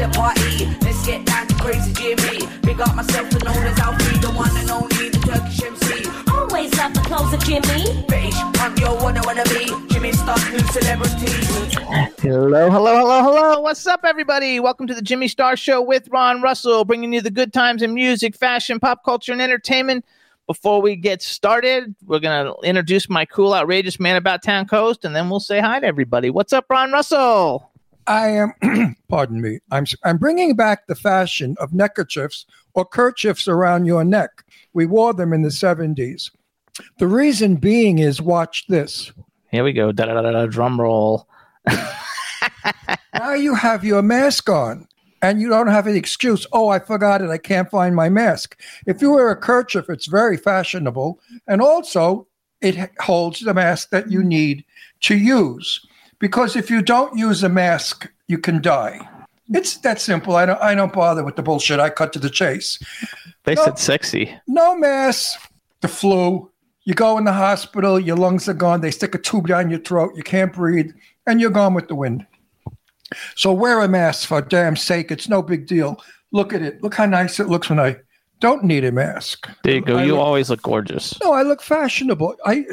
The party. Let's get down to crazy Jimmy. Big up myself and known as Alfie, the one and only, the Turkish MC. Always love the clothes of Jimmy. British, I'm your one I wanna be. Jimmy Star, new celebrity. Hello, hello, hello, hello. What's up, everybody? Welcome to the Jimmy Star Show with Ron Russell, bringing you the good times in music, fashion, pop culture, and entertainment. Before we get started, we're going to introduce my cool, outrageous man about town coast, and then we'll say hi to everybody. What's up, Ron Russell? I am, pardon me, I'm, I'm bringing back the fashion of neckerchiefs or kerchiefs around your neck. We wore them in the 70s. The reason being is watch this. Here we go. Da da da da. Drum roll. Now you have your mask on and you don't have an excuse. Oh, I forgot it. I can't find my mask. If you wear a kerchief, it's very fashionable. And also, it holds the mask that you need to use. Because if you don't use a mask, you can die. It's that simple. I don't, I don't bother with the bullshit. I cut to the chase. They No. said sexy. No mask, the flu. You go in the hospital, your lungs are gone. They stick a tube down your throat. You can't breathe, and you're gone with the wind. So wear a mask for damn sake. It's no big deal. Look at it. Look how nice it looks when I don't need a mask. There you go. I You look- always look gorgeous. No, I look fashionable. I.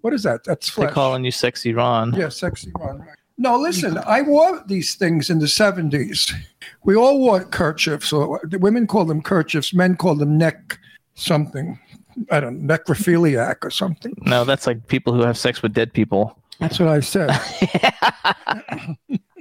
What is that? That's They're calling you sexy Ron. Yeah, sexy Ron. No, listen, I wore these things in the 70s. We all wore kerchiefs, or the women call them kerchiefs, men call them neck something. I don't know, necrophiliac or something. No, that's like people who have sex with dead people. That's what I said.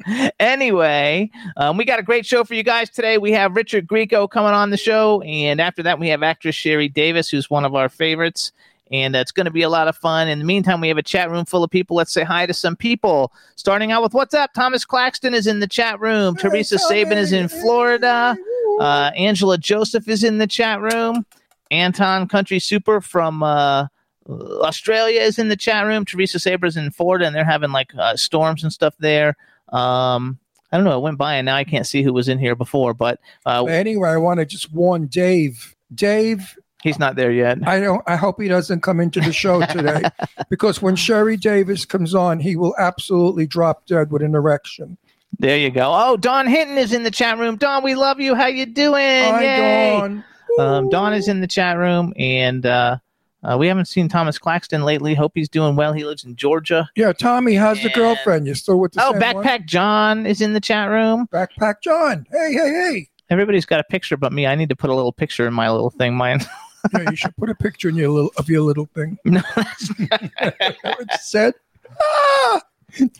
anyway, um, we got a great show for you guys today. We have Richard Grieco coming on the show, and after that, we have actress Sheri Davis, who's one of our favorites. And uh, it's going to be a lot of fun. In the meantime, we have a chat room full of people. Let's say hi to some people. Starting out with what's up? Thomas Claxton is in the chat room. Teresa Sabin is in Florida. Uh, Angela Joseph is in the chat room. Anton Country Super from uh, Australia is in the chat room. Teresa Saber's in Florida, and they're having like uh, storms and stuff there. Um, I don't know. It went by, and now I can't see who was in here before, but uh, But anyway, I want to just warn Dave. Dave, he's not there yet. I don't. I hope he doesn't come into the show today, because when Sheri Davis comes on, he will absolutely drop dead with an erection. There you go. Oh, Don Hinton is in the chat room. Don, we love you. How you doing? Hi, Yay. Dawn. Um, Don is in the chat room, and uh, uh, we haven't seen Thomas Claxton lately. Hope he's doing well. He lives in Georgia. Yeah, Tommy, how's the girlfriend? You still with the Oh, same one? Backpack John is in the chat room. Backpack John. Hey, hey, hey. Everybody's got a picture but me. I need to put a little picture in my little thing. Mine. Yeah, you should put a picture in your little of your little thing. no, it said? Ah,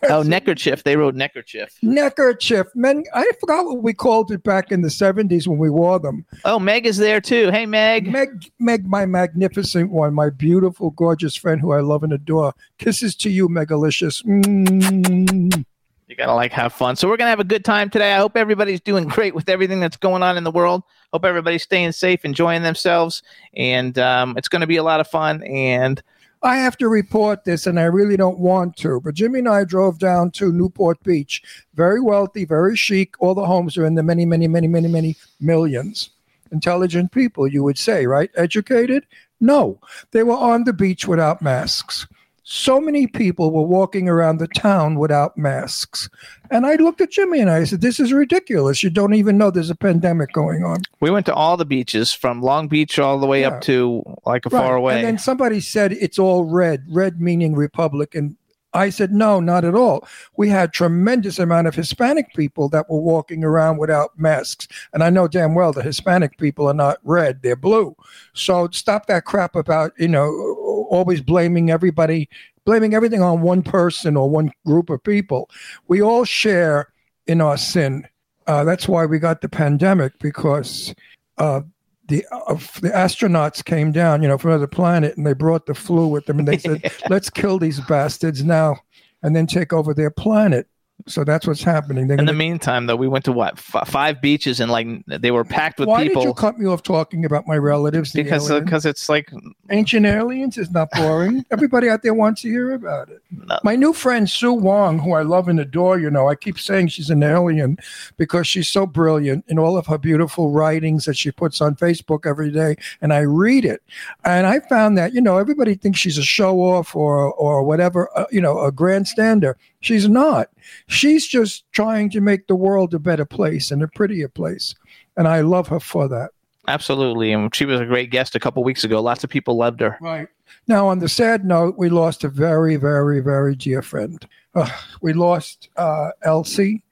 oh, neckerchief. They wrote neckerchief. neckerchief. Men, I forgot what we called it back in the seventies when we wore them. Oh, Meg is there too. Hey, Meg. Meg, Meg, my magnificent one, my beautiful, gorgeous friend who I love and adore. Kisses to you, Megalicious. Mm. You gotta like have fun. So we're gonna have a good time today. I hope everybody's doing great with everything that's going on in the world. Hope everybody's staying safe, enjoying themselves, and um, it's gonna be a lot of fun. And I have to report this, and I really don't want to, but Jimmy and I drove down to Newport Beach. Very wealthy, very chic. All the homes are in the many, many, many, many, many millions. Intelligent people, you would say, right? Educated? No. They were on the beach without masks. So many people were walking around the town without masks. And I looked at Jimmy and I said, This is ridiculous. You don't even know there's a pandemic going on. we went to all the beaches from Long Beach all the way Yeah. up to like a far away. And then somebody said it's all red, red meaning Republican. I said, no, not at all. We had tremendous amount of Hispanic people that were walking around without masks. And I know damn well the Hispanic people are not red, they're blue. So stop that crap about, you know, always blaming everybody, blaming everything on one person or one group of people. We all share in our sin. Uh, that's why we got the pandemic because uh, the uh, the astronauts came down, you know, from another planet, and they brought the flu with them, and they said, "Let's kill these bastards now, and then take over their planet." So that's what's happening. They're In the gonna- meantime, though, we went to what f- five beaches and like they were packed with Why people did you cut me off talking about my relatives? the because because it's like ancient aliens is not boring. Everybody out there wants to hear about it. No. My new friend Sue Wong, who I love and adore, you know, I keep saying she's an alien because she's so brilliant in all of her beautiful writings that she puts on Facebook every day, and I read it. And I found that you know everybody thinks she's a show off or or whatever, uh, you know, a grandstander. She's not. She's just trying to make the world a better place and a prettier place, and I love her for that. absolutely, and she was a great guest a couple weeks ago. Lots of people loved her. Right. Now, on the sad note, we lost a very, very, very dear friend. Uh, we lost uh, Elsie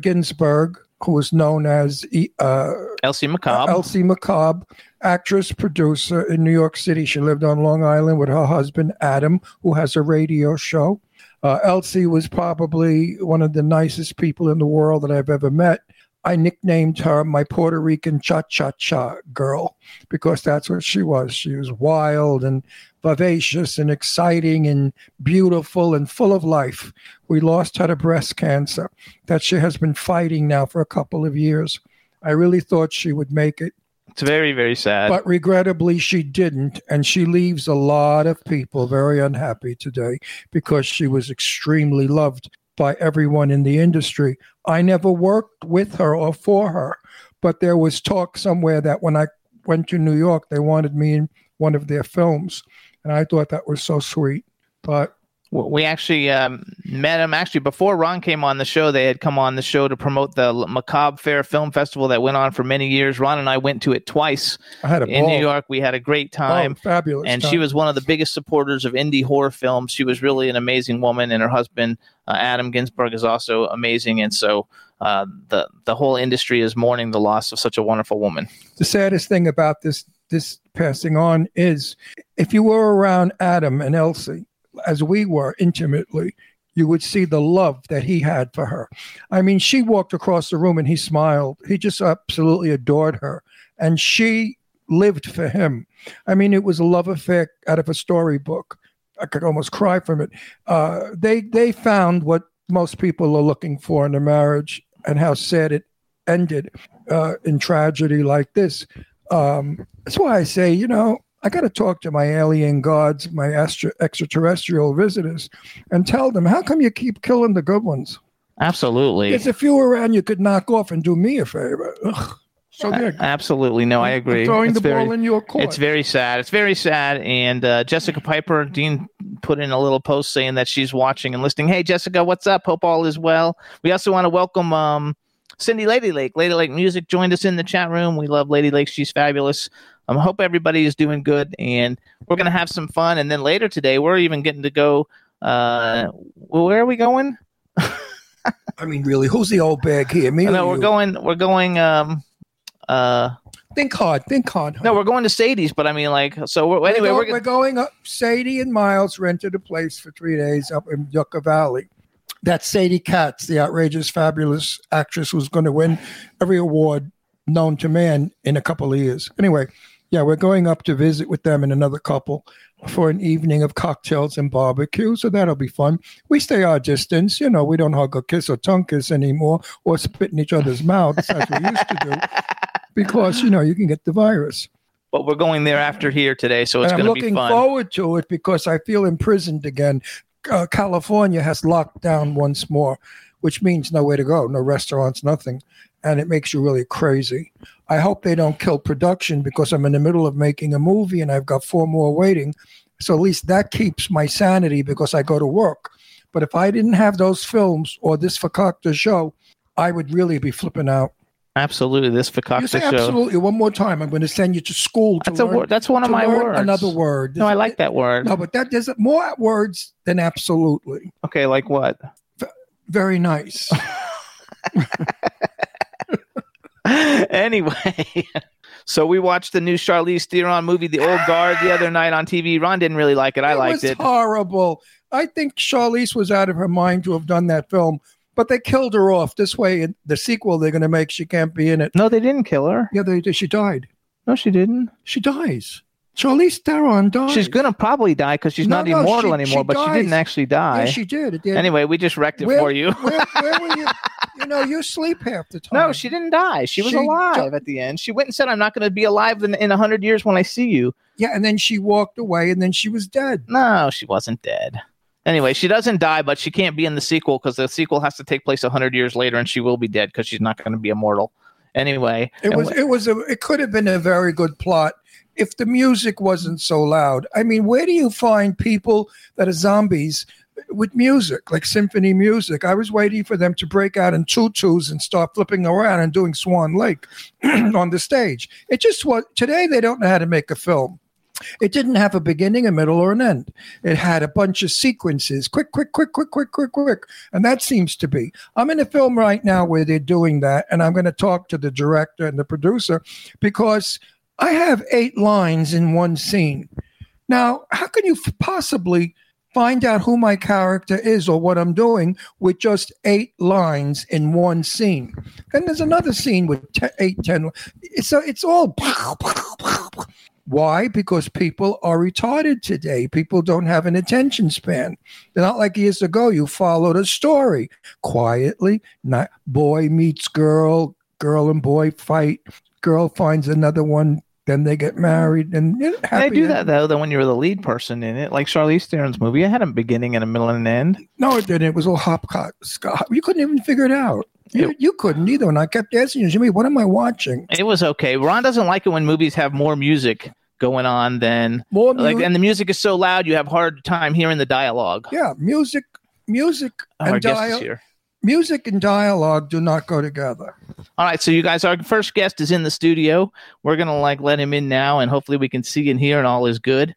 Ginsberg, who was known as uh, Elsie McCobb. Elsie McCobb, actress, producer in New York City. She lived on Long Island with her husband, Adam, who has a radio show. Uh, Elsie was probably one of the nicest people in the world that I've ever met. I nicknamed her my Puerto Rican cha cha cha girl because that's what she was. She was wild and vivacious and exciting and beautiful and full of life. We lost her to breast cancer that she has been fighting now for a couple of years. I really thought she would make it, it's very very sad. but regrettably, she didn't. And she leaves a lot of people very unhappy today because she was extremely loved by everyone in the industry. I never worked with her or for her, but there was talk somewhere that when I went to New York, they wanted me in one of their films. And I thought that was so sweet. But we actually um, met him actually before Ron came on the show. They had come on the show to promote the Macabre Faire Film Festival that went on for many years. Ron and I went to it twice I had a in ball. New York. We had a great time. Oh, fabulous. and time. she was one of the biggest supporters of indie horror films. She was really an amazing woman, and her husband uh, Adam Ginsberg is also amazing. And so uh, the the whole industry is mourning the loss of such a wonderful woman. the saddest thing about this this passing on is if you were around Adam and Elsie as we were intimately you would see the love that he had for her. I mean she walked across the room and he smiled. He just absolutely adored her. And she lived for him. I mean it was a love affair out of a storybook. I could almost cry from it. Uh, they they found what most people are looking for in a marriage and how sad it ended uh, in tragedy like this. Um, that's why I say, you know, I got to talk to my alien gods, my extra, extraterrestrial visitors, and tell them, how come you keep killing the good ones? Absolutely, There's a few around you could knock off and do me a favor. Ugh. So there. absolutely. No, I agree. Throwing It's the ball in your court. It's very sad. It's very sad. And uh, Jessica Piper, Dean put in a little post saying that she's watching and listening. Hey, Jessica, what's up? Hope all is well. We also want to welcome um, Cindy Lady Lake. Lady Lake Music joined us in the chat room. We love Lady Lake. She's fabulous. I um, hope everybody is doing good. And we're going to have some fun. And then later today, we're even getting to go. Uh, where are we going? I mean, really, who's the old bag here? Me No, we're you? going. We're going. Um, uh, Think hard. Think hard. no, we're going to Sadie's. But I mean, like, so we're, anyway, we're, we're, go- we're going up. Sadie and Miles rented a place for three days up in Yucca Valley. That's Sadie Katz, the outrageous, fabulous actress who's going to win every award known to man in a couple of years. Anyway, yeah, we're going up to visit with them and another couple for an evening of cocktails and barbecue. So that'll be fun. We stay our distance. You know, we don't hug or kiss or tongue kiss anymore or spit in each other's mouths as we used to do because, you know, you can get the virus. but we're going there after here today, so it's And I'm going to be looking forward to it because I feel imprisoned again. Uh, California has locked down once more, which means nowhere to go, no restaurants, nothing. And it makes you really crazy. I hope they don't kill production because I'm in the middle of making a movie and I've got four more waiting. So at least that keeps my sanity because I go to work. But if I didn't have those films or this Fakakta show, I would really be flipping out. Absolutely, this You Fakakta say show. absolutely one more time. I'm going to send you to school to That's a word. That's one of my words. Another word. No, I like that word. No, but that there's more words than absolutely. Okay, like what? Very nice. anyway, so we watched the new Charlize Theron movie, The Old Guard, the other night on TV. Ron didn't really like it. I liked was it. horrible. I think Charlize was out of her mind to have done that film. but they killed her off. This way, in the sequel they're going to make, she can't be in it. No, they didn't kill her. Yeah, they did. She died. No, she didn't. She dies. Charlize Theron died. She's gonna probably die because she's No, not no, immortal she- anymore. she but she didn't actually die. Yeah, she did. Did. anyway, we just wrecked it Where- for you. where, where were you? You know, you sleep half the time. No, she didn't die. She was She alive di- at the end. She went and said, "I'm not going to be alive in in a hundred years when I see you." Yeah, and then she walked away, and then she was dead. No, she wasn't dead. Anyway, she doesn't die, but she can't be in the sequel because the sequel has to take place a hundred years later, and she will be dead because she's not going to be immortal. Anyway, It was. It was. A, it could have been a very good plot if the music wasn't so loud. I mean, where do you find people that are zombies with music, like symphony music? I was waiting for them to break out in tutus and start flipping around and doing Swan Lake on the stage. It just was. Today they don't know how to make a film. It didn't have a beginning, a middle, or an end. It had a bunch of sequences, quick, quick, quick, quick, quick, quick, quick. And that seems to be. I'm in a film right now where they're doing that, and I'm going to talk to the director and the producer because I have eight lines in one scene. Now, how can you f- possibly find out who my character is or what I'm doing with just eight lines in one scene? And there's another scene with eight, ten. So it's all. Why? Because people are retarded today. People don't have an attention span. They're not like years ago. You followed a story quietly. Not boy meets girl, girl and boy fight. Girl finds another one. Then they get married, and you know, they happy do end. that though. Then when you're the lead person in it, like Charlize Theron's movie, it had a beginning and a middle and an end. No, it didn't. It was all hop, hop, scott. You couldn't even figure it out. You, you couldn't either. And I kept asking you, Jimmy, what am I watching? It was okay. Ron doesn't like it when movies have more music going on than More like, and the music is so loud you have hard time hearing the dialogue. yeah, music, music, oh, Our and dialogue. Here. Music and dialogue do not go together. All right, so you guys, our first guest is in the studio. We're gonna like let him in now, and hopefully we can see and hear, and all is good.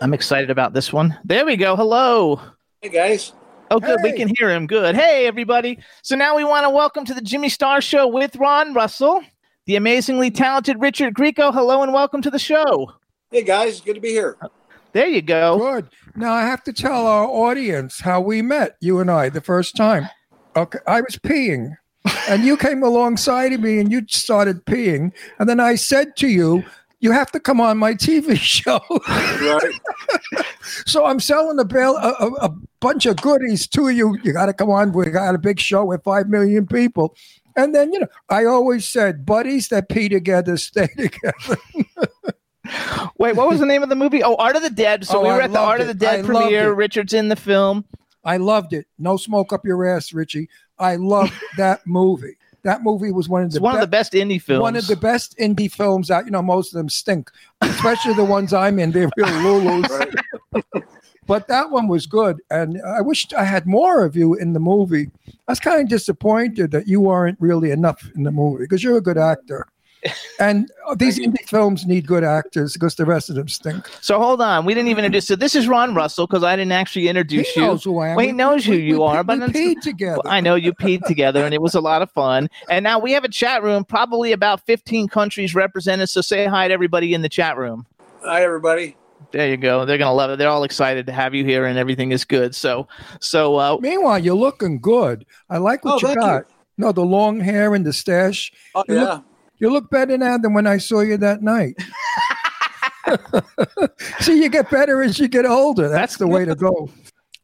I'm excited about this one. There we go. Hello. Hey guys. Oh, good. We can hear him. Good. Hey, everybody. So now we want to welcome to the Jimmy Star Show with Ron Russell, the amazingly talented Richard Grieco. Hello and welcome to the show. Hey guys, good to be here. There you go. Good. Now I have to tell our audience how we met, you and I, the first time. Okay, I was peeing, and you came alongside of me and you started peeing, and then I said to you, "You have to come on my TV show." Right. so I'm selling a, bail, a, a, a bunch of goodies to you. You got to come on. We got a big show with five million people. And then, you know, I always said, buddies that pee together stay together. Wait, what was the name of the movie? Oh, Art of the Dead. So Oh, we were I at the loved Art of the. Dead I premiere. it. Richard's in the film. I loved it. No smoke up your ass, Richie. I loved that movie. That movie was one of It's the one of the best. indie films. One of the best indie films out. You know, most of them stink, especially the ones I'm in. They're real lulus. but that one was good, and I wished I had more of you in the movie. I was kind of disappointed that you weren't really enough in the movie because you're a good actor. And uh, these indie films need good actors because the rest of them stink. So hold on, we didn't even introduce. So this is Ron Russell because I didn't actually He introduce you. knows who I am. Well, he knows who you are, but we it's- peed together. I know you peed together, and it was a lot of fun. And now we have a chat room, probably about 15 countries represented. So say hi to everybody in the chat room. Hi everybody. There you go. They're gonna love it. They're all excited to have you here, and everything is good. So, so uh, Meanwhile, you're looking good. I like what Oh, you thank got. No, the long hair and the stash. Oh You yeah. look- You look better now than when I saw you that night. See, you get better as you get older. That's, That's the way to go,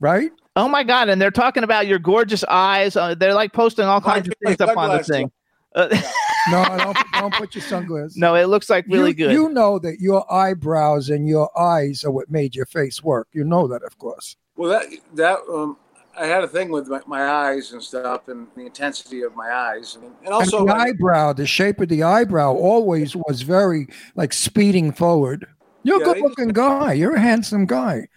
right? oh my god, and they're talking about your gorgeous eyes. Uh, they're like posting all kinds of things up on the thing. Uh, No, don't, don't put your sunglasses. no, it looks like really you, good. You know that your eyebrows and your eyes are what made your face work. You know that, of course. Well that that um I had a thing with my, my eyes and stuff and the intensity of my eyes and, and also and the my- eyebrow, the shape of the eyebrow always was very like speeding forward. You're Yeah, a good looking guy. You're a handsome guy.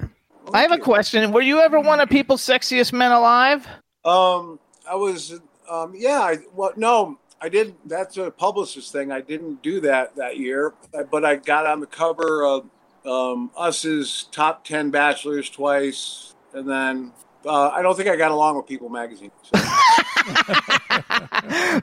I have a question. Were you ever one of people's sexiest men alive? um I was um yeah I well no I didn't. that's a publicist thing I didn't do that that year but I got on the cover of um Us's top 10 bachelors twice and then uh, I don't think I got along with People magazine. So.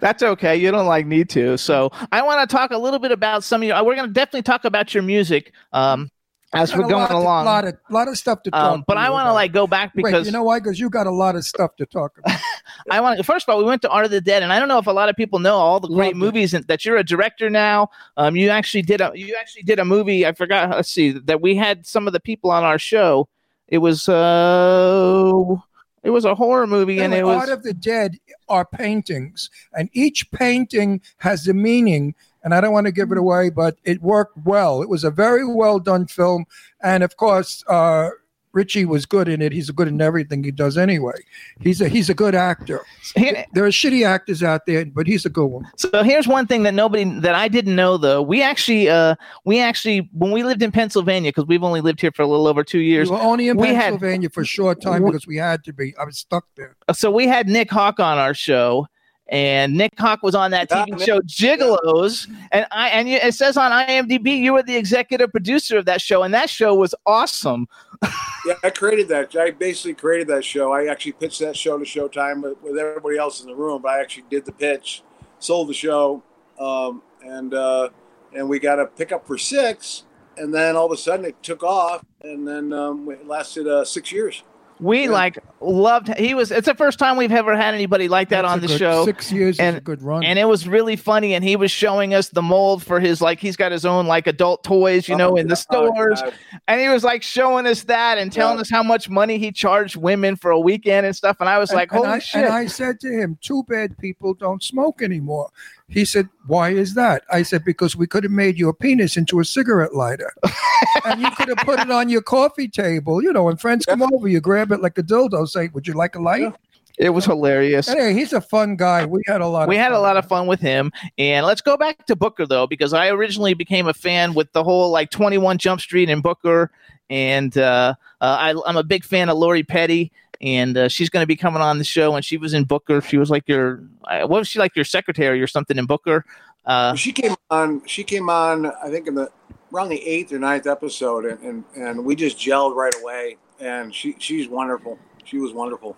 That's okay. You don't like need to. So I want to talk a little bit about some of your. We're going to definitely talk about your music. Um, as we're going lot to- along. lot of lot of stuff to talk. um, but I want to like go back because Wait, you know why? Because you got a lot of stuff to talk about. I want to. First of all, we went to Art of the Dead, and I don't know if a lot of people know all the great it. movies and, that you're a director now. Um, you actually did a you actually did a movie. I forgot. Let's see that we had some of the people on our show. It was uh, it was a horror movie, and Anyway, it was Art of the Dead are paintings, and each painting has a meaning. And I don't want to give it away, but it worked well. It was a very well done film, and of course, uh, Richie was good in it. He's good in everything he does anyway. He's a he's a good actor. Here- There are shitty actors out there, but he's a good one. So here's one thing that nobody that I didn't know though. We actually uh we actually when we lived in Pennsylvania because we've only lived here for a little over two years. We were only in we had- Pennsylvania for a short time because we had to be. I was stuck there. so we had Nick Hawk on our show, and Nick Hawk was on that TV show Gigolos, and I and it says on IMDb you were the executive producer of that show, and that show was awesome. Yeah, I created that. I basically created that show. I actually pitched that show to Showtime with, with everybody else in the room, but I actually did the pitch, sold the show, um, and uh, and we got a pickup for six, and then all of a sudden it took off, and then um, it lasted uh, six years. We Yeah. like loved. He was. It's the first time we've ever had anybody like that That's on the good- show. Six years And- is a good run. and it was really funny and he was showing us the mold for his like he's got his own like adult toys you oh, know in the Oh, stores God. and he was like showing us that and telling Yeah. us how much money he charged women for a weekend and stuff and i was And- like and holy I, shit And I said to him, "Too bad people don't smoke anymore." He said, "Why is that?" I said, "Because we could have made your penis into a cigarette lighter, and you could have put it on your coffee table. You know, when friends come over, you grab it like a dildo. Say, "Would you like a light?" it was hilarious Anyway, he's a fun guy. We had a lot. we of had a fun. lot of fun with him and let's go back to booker though because i originally became a fan with the whole like 21 jump street and booker and uh, uh, I, i'm a big fan of lori petty and uh, she's going to be coming on the show and she was in booker she was like your uh, what was she like your secretary or something in booker uh, she came on. She came on. I think in the around the eighth or ninth episode, and and, and we just gelled right away. And she she's wonderful. She was wonderful.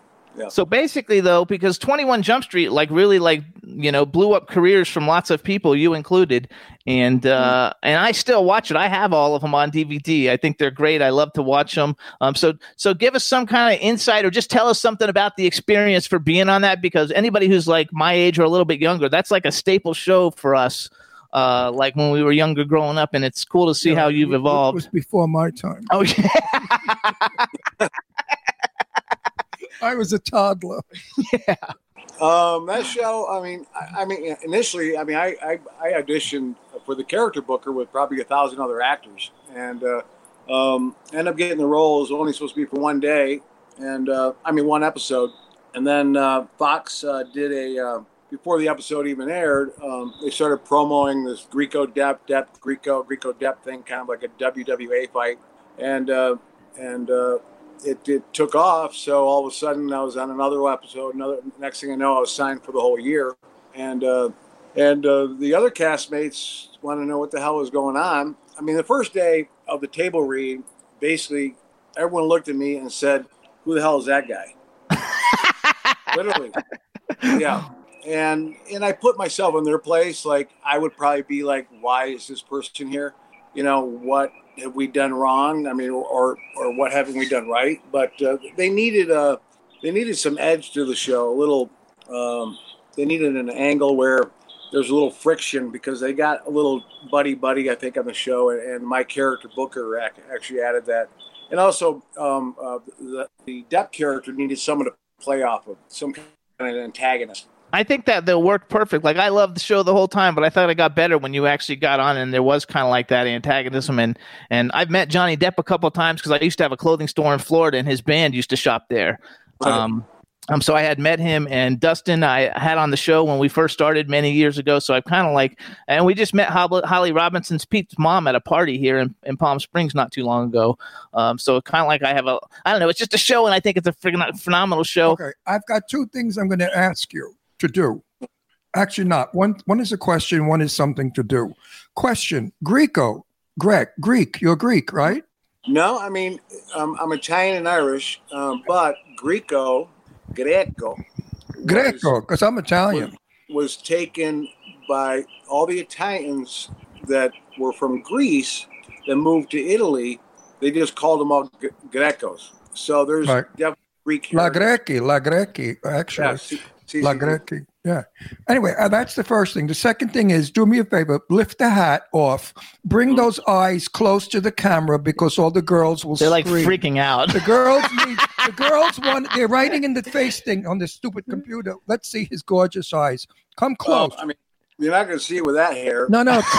So basically, though, because Twenty One Jump Street like really like you know blew up careers from lots of people, you included, and uh, and I still watch it. I have all of them on DVD. I think they're great. I love to watch them. Um, so so give us some kind of insight, or just tell us something about the experience for being on that. Because anybody who's like my age or a little bit younger, that's like a staple show for us. Uh, like when we were younger growing up, and it's cool to see Yeah, how you've it- It evolved. was before my time. Oh yeah. I was a toddler. Yeah. Um, that show. I mean, I, I mean, initially, I mean, I, I I auditioned for the character booker with probably a thousand other actors, and uh, um, ended up getting the role. It was only supposed to be for one day, and uh, I mean one episode, and then uh, Fox uh, did a uh, before the episode even aired. Um, they started promoting this Grieco Depp Depp Grieco Grieco Depp thing, kind of like a WWA fight, and uh, and uh, it, it took off. So all of a sudden, I was on another episode. Another next thing I know, I was signed for the whole year, and uh, and uh, the other castmates want to know what the hell was going on. I mean, the first day of the table read, basically everyone looked at me and said, "Who the hell is that guy?" Literally, yeah. And and I put myself in their place. Like I would probably be like, "Why is this person here?" You know, what have we done wrong? I mean, or or what haven't we done right? But uh, they needed a they needed some edge to the show. A little, um, they needed an angle where there's a little friction because they got a little buddy buddy I think on the show, and, and my character Booker actually added that, and also um, uh, the, the Depp character needed someone to play off of, some kind of antagonist. I think that they'll work perfect. Like I loved the show the whole time, but I thought it got better when you actually got on and there was kind of like that antagonism. And and I've met Johnny Depp a couple of times because I used to have a clothing store in Florida, and his band used to shop there. Um, um, so I had met him and Dustin. I had on the show when we first started many years ago. So I've kind of like, and we just met Holly, Robinson's Peete's mom at a party here in, in Palm Springs not too long ago. Um, so kind of like I have a, I don't know, it's just a show, and I think it's a friggin' phenomenal show. Okay, I've got two things I'm going to ask you to do. Actually, not one. One is a question. One is something to do. Question: Greco, Greg, Greek. You're Greek, right? No, I mean um, I'm Italian and Irish, um, but Greco, Greco, was- Greco, because I'm Italian. was taken by all the Italians that were from Greece that moved to Italy they just called them all G- Grecos. So there's Right. definitely Greek. La heritage. La Grecchi, actually. Yeah, C- CCD. La Grecchi. Yeah. Anyway, uh, that's the first thing. The second thing is do me a favor, lift the hat off, bring those eyes close to the camera because all the girls will They're like freaking out. The girls need, the girls want they're writing in the face thing on the stupid computer. Let's see his gorgeous eyes. Come Well, close. I mean, you're not going to see it with that hair. No, no.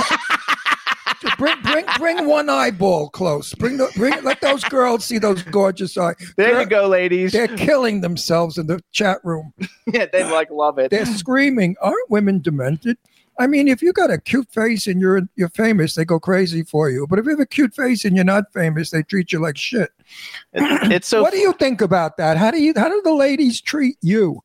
bring bring bring one eyeball close. Bring the bring let those girls see those gorgeous eyes. There They're- you go, ladies. They're killing themselves in the chat room. yeah, they like love it. They're screaming, "Aren't women demented?" I mean, if you got a cute face and you're you're famous, they go crazy for you. But if you have a cute face and you're not famous, they treat you like shit. It- it's so what do you think about that? How do you how do the ladies treat you?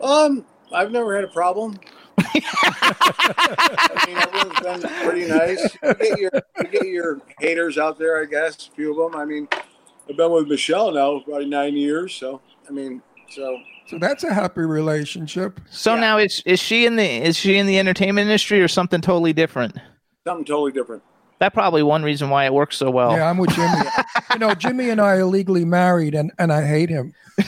Um, I've never had a problem. I mean, everyone's been pretty nice. You get your you get your haters out there, I guess. A few of them. I mean, I've been with Michelle now probably nine years. So I mean, so So that's a happy relationship. so Yeah. now is is she in the is she in the entertainment industry or something totally different? something totally different. That probably one reason why it works so well. Yeah, I'm with Jimmy. you know, Jimmy and I are legally married, and and I hate him.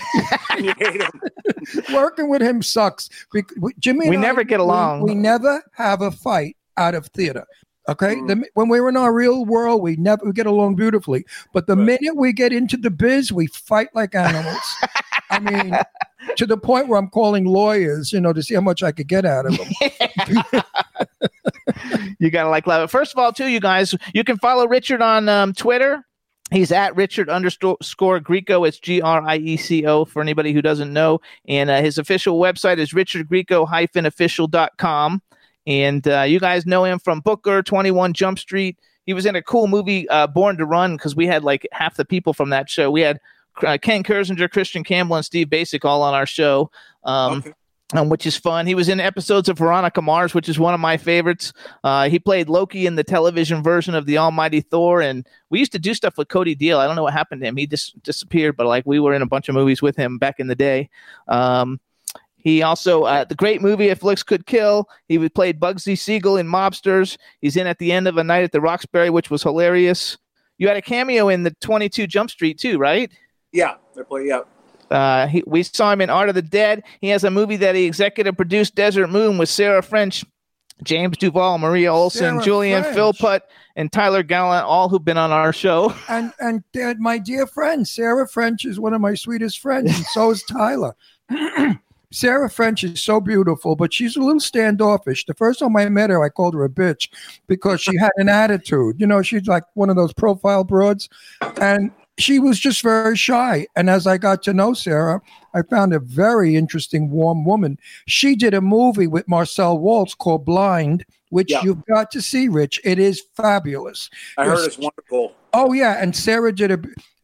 You hate 'em. Working with him sucks. Bec- we- Jimmy, and We I, never get along. We, we never have a fight out of theater. Okay, Mm. the, when we're in our real world, we never we get along beautifully. But the Right. minute we get into the biz, we fight like animals. I mean, to the point where I'm calling lawyers, you know, to see how much I could get out of them. you gotta like love it. First of all, too, you guys, you can follow Richard on um, Twitter. He's at Richard underscore Grieco. It's G R I E C O for anybody who doesn't know. And uh, his official website is richardgrieco official.com. And uh, you guys know him from Booker, 21 Jump Street. He was in a cool movie, uh, Born to Run, because we had like half the people from that show. We had uh, Ken Kirzinger, Christian Campbell, and Steve Basic all on our show. Um, Okay. Um, which is fun. He was in episodes of Veronica Mars, which is one of my favorites. Uh, he played Loki in the television version of the Almighty Thor, and we used to do stuff with Cody Deal. I don't know what happened to him; he just disappeared. But like we were in a bunch of movies with him back in the day. Um, he also uh, the great movie If Looks Could Kill. He played Bugsy Siegel in Mobsters. He's in at the end of A Night at the Roxbury, which was hilarious. You had a cameo in the Twenty Two Jump Street too, right? Yeah, they play. Yeah, Uh, he, we saw him in Art of the Dead. He has a movie that he executive produced, Desert Moon, with Sarah French, James Duval, Maria Olsen, Sarah Julian French. Philpott, and Tyler Gallant, all who've been on our show. and and uh, my dear friend Sarah French is one of my sweetest friends, and so is Tyler. Sarah French is so beautiful, but she's a little standoffish. The first time I met her, I called her a bitch because she had an attitude. You know, she's like one of those profile broads, and she was just very shy. And as I got to know Sarah, I found a very interesting, warm woman. She did a movie with Marcel Walz called Blind, which Yeah. you've got to see, Rich. It is fabulous. I heard Yes. it's wonderful. Oh yeah, and Sarah did a.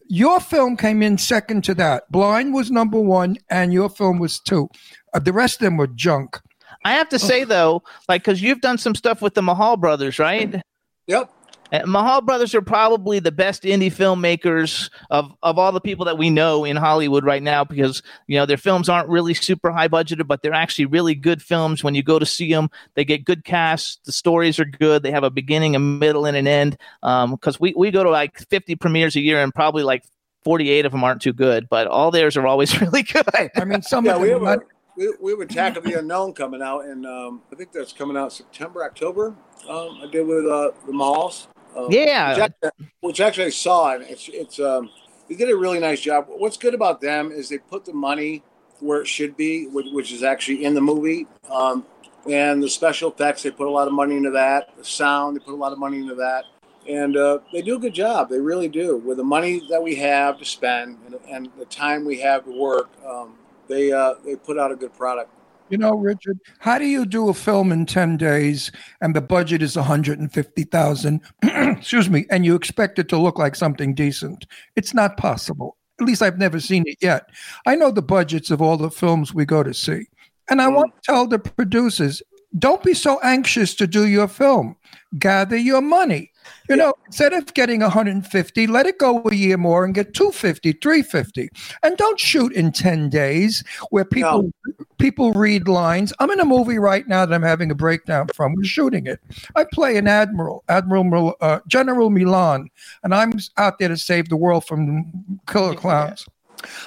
Your film came in second to that. Blind was number one, and your film was two. Uh, the rest of them were junk. I have to say though, like, because you've done some stuff with the Mahal brothers, right? Yep. And Mahal brothers are probably the best indie filmmakers of, of all the people that we know in Hollywood right now because you know their films aren't really super high budgeted, but they're actually really good films. When you go to see them, they get good casts. The stories are good. They have a beginning, a middle, and an end. Because we we go to like fifty premieres a year, and probably like forty eight of them aren't too good, but all theirs are always really good. I mean, some Yeah, of we them. have were we, we have Attack of the Unknown coming out, and um, I think that's coming out September, October. Um, I did with uh, the Malls. Um, Yeah. which actually, which actually I saw, and it's it's um, they did a really nice job. What's good about them is they put the money where it should be, which, which is actually in the movie. Um, and the special effects, they put a lot of money into that. The sound, they put a lot of money into that. And uh, they do a good job. They really do. With the money that we have to spend and, and the time we have to work, um, they uh, they put out a good product. You know, Richard, how do you do a film in 10 days and the budget is 150,000, excuse me, and you expect it to look like something decent? It's not possible. At least I've never seen it yet. I know the budgets of all the films we go to see. And I want mm. to tell the producers, don't be so anxious to do your film. Gather your money. You know, instead of getting 150, let it go a year more and get 250, 350. And don't shoot in 10 days where people people read lines. I'm in a movie right now that I'm having a breakdown from. We're shooting it. I play an admiral, Admiral uh, General Milan, and I'm out there to save the world from killer clowns.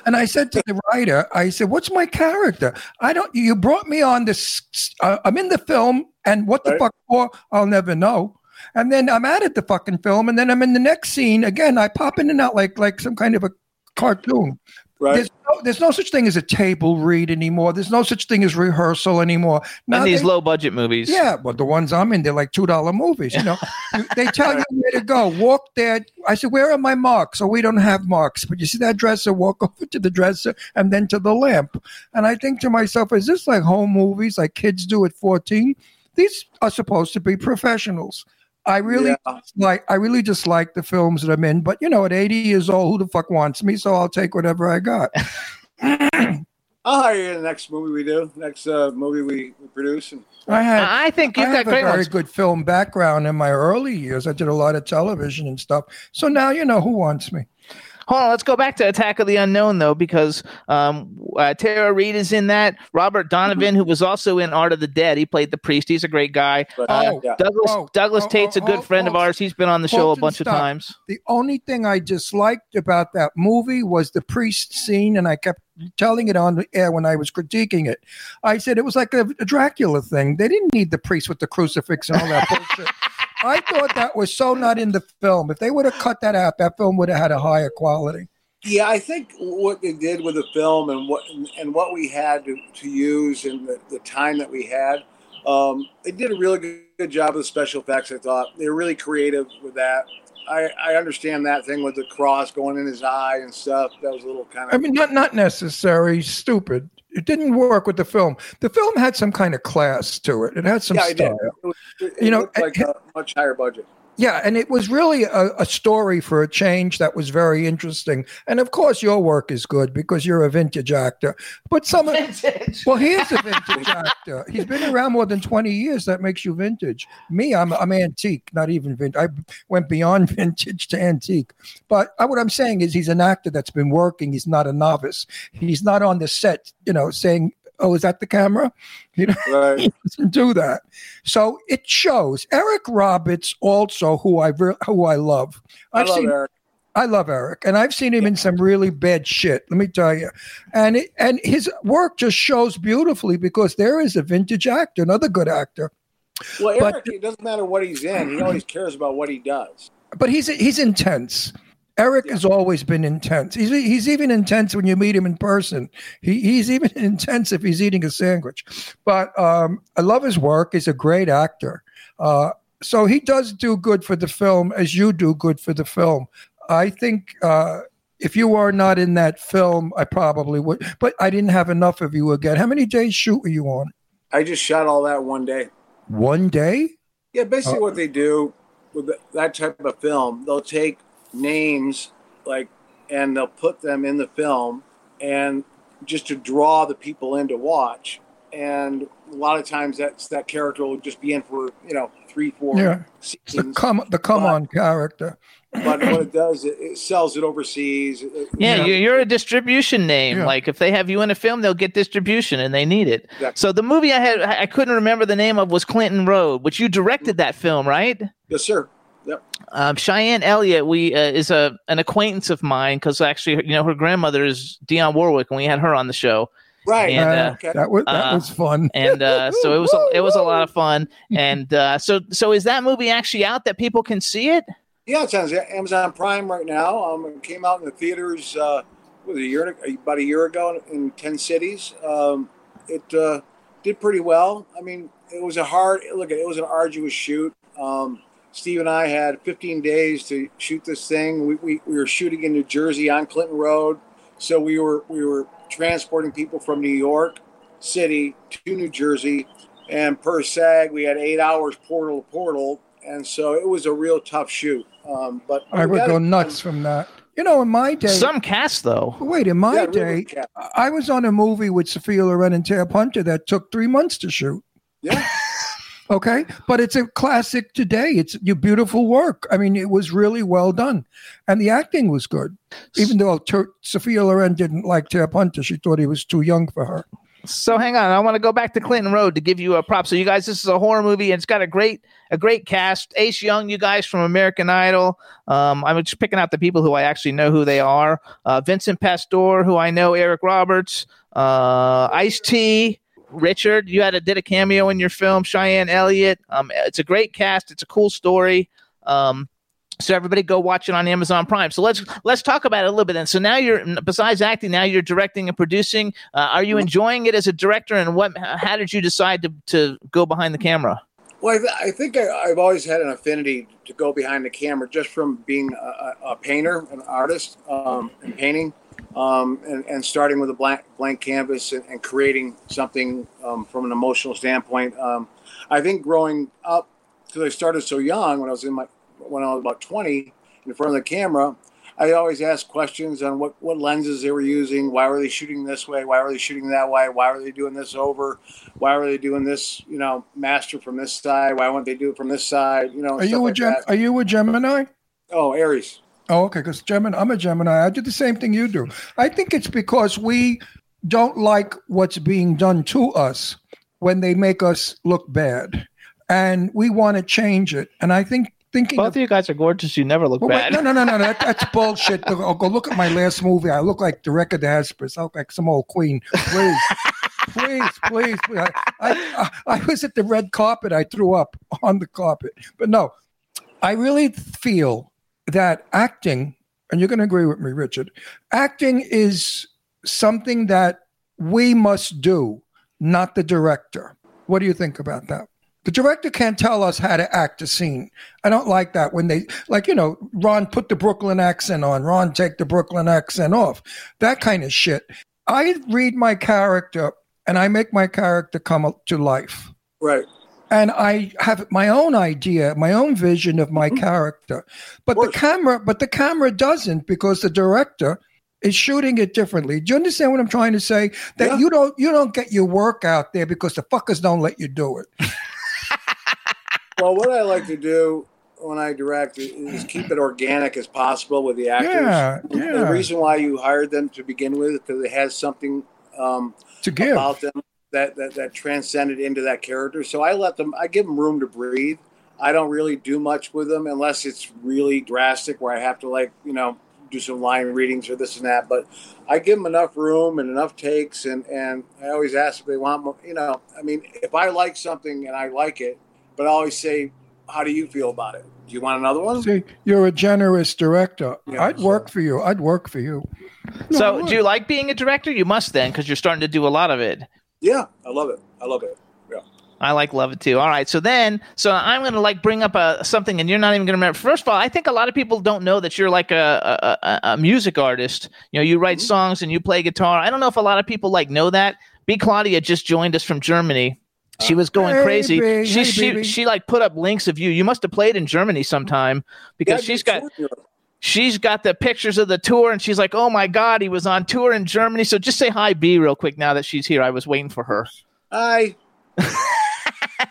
And I said to the writer, I said, "What's my character? I don't. You brought me on this. Uh, I'm in the film, and what the Right. fuck for? I'll never know." And then I'm out at the fucking film, and then I'm in the next scene again. I pop in and out like like some kind of a cartoon. Right. There's no, there's no such thing as a table read anymore. There's no such thing as rehearsal anymore. Now in these they- low budget movies. yeah, but the ones I'm in, they're like two dollar movies. You know, they tell you where to go. Walk there. I said, "Where are my marks?" So we don't have marks. But you see that dresser? Walk over to the dresser and then to the lamp. And I think to myself, is this like home movies like kids do at 14? These are supposed to be professionals. I really Yeah. like. I really just like the films that I'm in. But you know, at 80 years old, who the fuck wants me? So I'll take whatever I got. I'll hire you in the next movie we do, next uh, movie we, we produce. And I had. I I think you've I got have a very ones. good film background in my early years. I did a lot of television and stuff. So now you know who wants me. Hold on, let's go back to Attack of the Unknown though, because um, uh, Tara Reid is in that. Robert Donovan, Mm-hmm. who was also in Art of the Dead, he played the priest. He's a great guy. But, Uh, Oh, yeah. Douglas oh, Douglas oh, Tate's a oh, good oh, friend of oh, ours. He's been on the show a Colton, bunch of times. The only thing I disliked about that movie was the priest scene, and I kept telling it on the air when I was critiquing it. I said it was like a, a Dracula thing. They didn't need the priest with the crucifix and all that bullshit. I thought that was so not in the film. If they would have cut that out, that film would have had a higher quality. Yeah, I think what they did with the film and what and what we had to, to use and the, the time that we had, um, they did a really good, good job with special effects. I thought they were really creative with that. I, I understand that thing with the cross going in his eye and stuff. That was a little kind of. I mean, not not necessary, stupid. It didn't work with the film. The film had some kind of class to it. It had some yeah, style. It, was, it, You know, like a much higher budget. Yeah, and it was really a, a story for a change that was very interesting. And of course, your work is good because you're a vintage actor. But some of well, he is a vintage actor. He's been around more than twenty years. That makes you vintage. Me, I'm I'm antique, not even vintage. I went beyond vintage to antique. But uh, what I'm saying is, he's an actor that's been working. He's not a novice. He's not on the set, you know, saying. Oh, is that the camera? You know, Right. he doesn't do that. So it shows. Eric Roberts, also who I who I love. I I've love seen. Eric. I love Eric, and I've seen him in some really bad shit. Let me tell you, and it, and his work just shows beautifully because there is a vintage actor, another good actor, Well, But- Eric, it doesn't matter what he's in. He always cares about what he does. but he's he's intense. Eric has always been intense. He's he's even intense when you meet him in person. He he's even intense if he's eating a sandwich. But um, I love his work. He's a great actor. Uh, so he does do good for the film as you do good for the film. I think uh, if you are not in that film, I probably would. But I didn't have enough of you again. How many days shoot were you on? I just shot all that one day. One day? Yeah, basically Oh. what they do with that type of film, they'll take names like and they'll put them in the film and just to draw the people in to watch. And a lot of times that's that character will just be in for, you know, three, four Yeah. The come the come on character. but what it does, it, it sells it overseas. It- it- Yeah, you know, you're a distribution name. Yeah. Like if they have you in a film, they'll get distribution, and they need it. Exactly. So the movie I had, I couldn't remember the name of was Clinton Road, which you directed that film, right? yes, sir. Yep. Um, Cheyenne Elliott, we uh, is a an acquaintance of mine because actually, you know, her grandmother is Dionne Warwick, and we had her on the show. Right. And, uh, okay. that was that uh, was fun. and uh, so it was a, it was a lot of fun. And uh, so so is that movie actually out that people can see it? Yeah, it's on Amazon Prime right now. Um, it came out in the theaters uh, a year about a year ago in ten cities. Um, it uh, did pretty well. I mean, it was a hard look. It was an arduous shoot. Um, Steve and I had 15 days to shoot this thing. We, we, we were shooting in New Jersey on Clinton Road, so we were we were transporting people from New York City to New Jersey, and per SAG we had eight hours portal to portal, and so it was a real tough shoot. Um, but I would go it nuts from that. You know, in my day, Some cast though. wait, in my Yeah, day, good. I was on a movie with Sophia Loren and Tab Hunter that took three months to shoot. Yeah, Okay, but it's a classic today. It's your beautiful work. I mean, it was really well done, and the acting was good. Even though Ter- Sophia Loren didn't like Tab she thought he was too young for her. So hang on, I want to go back to Clinton Road to give you a prop. So you guys, this is a horror movie, and it's got a great a great cast. Ace Young, you guys from American Idol. Um, I'm just picking out the people who I actually know who they are. Uh, Vincent Pastore, who I know, Eric Roberts, uh, Ice T. Richard, you had a did a cameo in your film. Cheyenne Elliott. Um, it's a great cast. It's a cool story. Um, so everybody go watch it on Amazon Prime. So let's let's talk about it a little bit. Then, so now you're besides acting, now you're directing and producing. Uh, are you enjoying it as a director? And what? How did you decide to to go behind the camera? Well, I, th- I think I, I've always had an affinity to go behind the camera just from being a, a, a painter, an artist, um, and painting, um, and, and starting with a blank blank canvas and, and creating something um, from an emotional standpoint. Um, I think growing up, because I started so young when I was in my when I was about 20 in front of the camera, I always asked questions on what, what lenses they were using. Why were they shooting this way? Why were they shooting that way? Why were they doing this over? Why were they doing this, you know, master from this side? Why won't they do it from this side? You know, Are you a like Gem- Are you a Gemini? Oh, Aries. Oh, okay. Because Gemini, I'm a Gemini. I do the same thing you do. I think it's because we don't like what's being done to us when they make us look bad, and we want to change it. And I think thinking Both of of you guys are gorgeous. You never look Well, wait, bad. no, no, no, no. That, that's bullshit. Go, oh, go look at my last movie. I look like the record Hespers. I look like some old queen. Please, please, please. please. I, I, I was at the red carpet. I threw up on the carpet. But no, I really feel that acting, and you're going to agree with me, Richard, acting is something that we must do, not the director. What do you think about that? The director can't tell us how to act a scene. I don't like that when they, like, you know, Ron put the Brooklyn accent on, Ron take the Brooklyn accent off, that kind of shit. I read my character and I make my character come to life. Right. And I have my own idea, my own vision of my character. But the camera, but the camera doesn't because the director is shooting it differently. Do you understand what I'm trying to say? That Yeah. you don't you don't get your work out there because the fuckers don't let you do it. Well, what I like to do when I direct is keep it organic as possible with the actors. Yeah, yeah. The reason why you hired them to begin with because it has something um, To give. about them that, that that transcended into that character. So I let them. I give them room to breathe. I don't really do much with them unless it's really drastic, where I have to like you know do some line readings or this and that. But I give them enough room and enough takes, and and I always ask if they want more. You know, I mean, if I like something and I like it, but I always say, "How do you feel about it? Do you want another one?" See, you're a generous director. Yeah, I'd so- work for you. I'd work for you. No, so do you like being a director? You must then, because you're starting to do a lot of it. Yeah, I love it. I love it. Yeah. I like love it too. All right, so then, so I'm gonna like bring up a something, and you're not even gonna remember. First of all, I think a lot of people don't know that you're like a a, a, a music artist. You know, you write Mm-hmm. songs and you play guitar. I don't know if a lot of people like know that. B Claudia just joined us from Germany. She was going Hey, crazy. babe. She Hey, she baby. she like put up links of you. You must have played in Germany sometime because Yeah, she's I got did tour. She's got the pictures of the tour and she's like, "Oh my god, he was on tour in Germany." So just say hi B real quick now that she's here. I was waiting for her. Hi.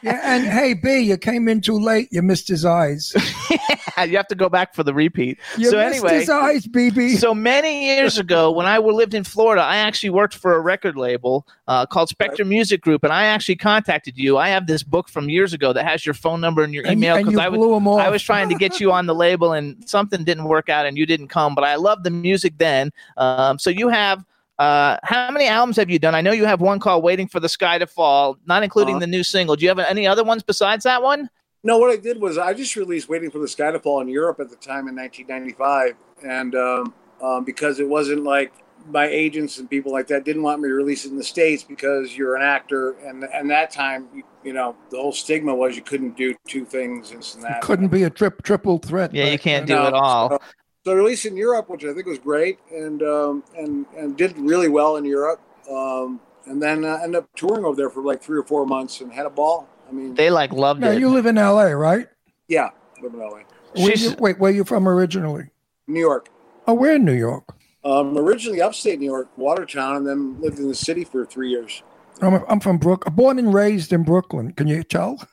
Yeah, and hey, B, you came in too late. You missed his eyes. you have to go back for the repeat. You so missed anyway, his eyes, BB. so many years ago, when I lived in Florida, I actually worked for a record label uh, called Spectre Music Group, and I actually contacted you. I have this book from years ago that has your phone number and your email you I. I was trying to get you on the label, and something didn't work out, and you didn't come. But I loved the music then. Um, so you have. Uh, how many albums have you done? I know you have one called "Waiting for the Sky to Fall," not including Uh-huh. the new single. Do you have any other ones besides that one? No, what I did was I just released "Waiting for the Sky to Fall" in Europe at the time in 1995, and um, um, because it wasn't like my agents and people like that didn't want me to release it in the states because you're an actor, and and that time, you, you know, the whole stigma was you couldn't do two things, this and that. Couldn't be a trip triple threat. Yeah, you can't then. do it all. So, so I released in Europe, which I think was great, and um, and and did really well in Europe, um, and then uh, ended up touring over there for like three or four months and had a ball. I mean, They like loved Now it. you live in L.A., right? yeah, living that way. Where you, wait, where are you from originally? New York. Oh, we're in New York. Um, originally upstate New York, Watertown, and then lived in the city for three years. I'm, I'm from Brook, born and raised in Brooklyn. Can you tell?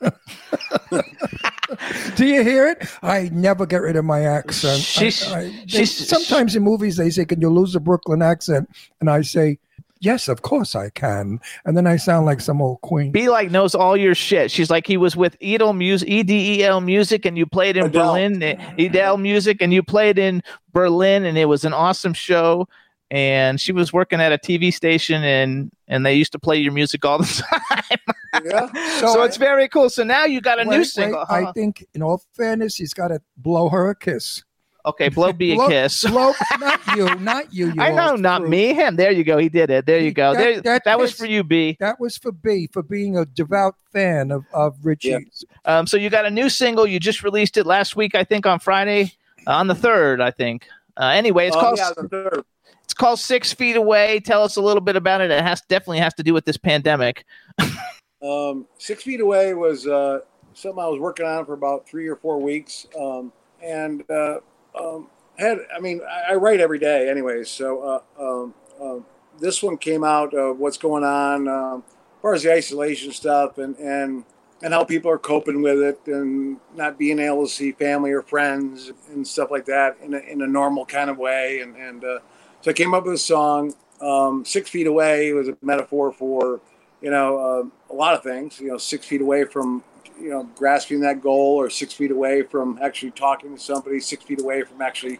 Do you hear it? I never get rid of my accent. I- She's- I- they- she's- sometimes in movies they say, "Can you lose a Brooklyn accent?" And I say, "Yes, of course I can." And then I sound like some old queen. Be like knows all your shit. She's like he was with Edel music, E D E L music, and you played in Adele. Berlin. eh, Edel music, and you played in Berlin, and it was an awesome show. And she was working at a TV station, and and they used to play your music all the time. Yeah. so I- it's very cool. So now you got a Wait, new wait, single. I think, in all fairness, he's got to blow her a kiss. okay, blow be a Blow- kiss. Blow, not you, not you. you I know, not me, him. There you go. He did it. There you go. That- There, that, that was for you, B. That was for B, for being a devout fan of, of Richie's. Um, so you got a new single. You just released it last week, I think, on Friday, uh, on the third, I think. Uh, anyway, it's Oh, called yeah, the third. It's called Six Feet Away. Tell us a little bit about it. It has definitely has to do with this pandemic. Um, Six Feet Away was uh, something I was working on for about three or four weeks. Um, and uh, um, had, I mean, I, I write every day anyways. So uh, um, um, this one came out of what's going on um, as far as the isolation stuff and, and, and how people are coping with it and not being able to see family or friends and stuff like that in a, in a normal kind of way. And, and uh, so I came up with a song. Um, Six Feet Away was a metaphor for you know, uh, a lot of things, you know, six feet away from, you know, grasping that goal or six feet away from actually talking to somebody, six feet away from actually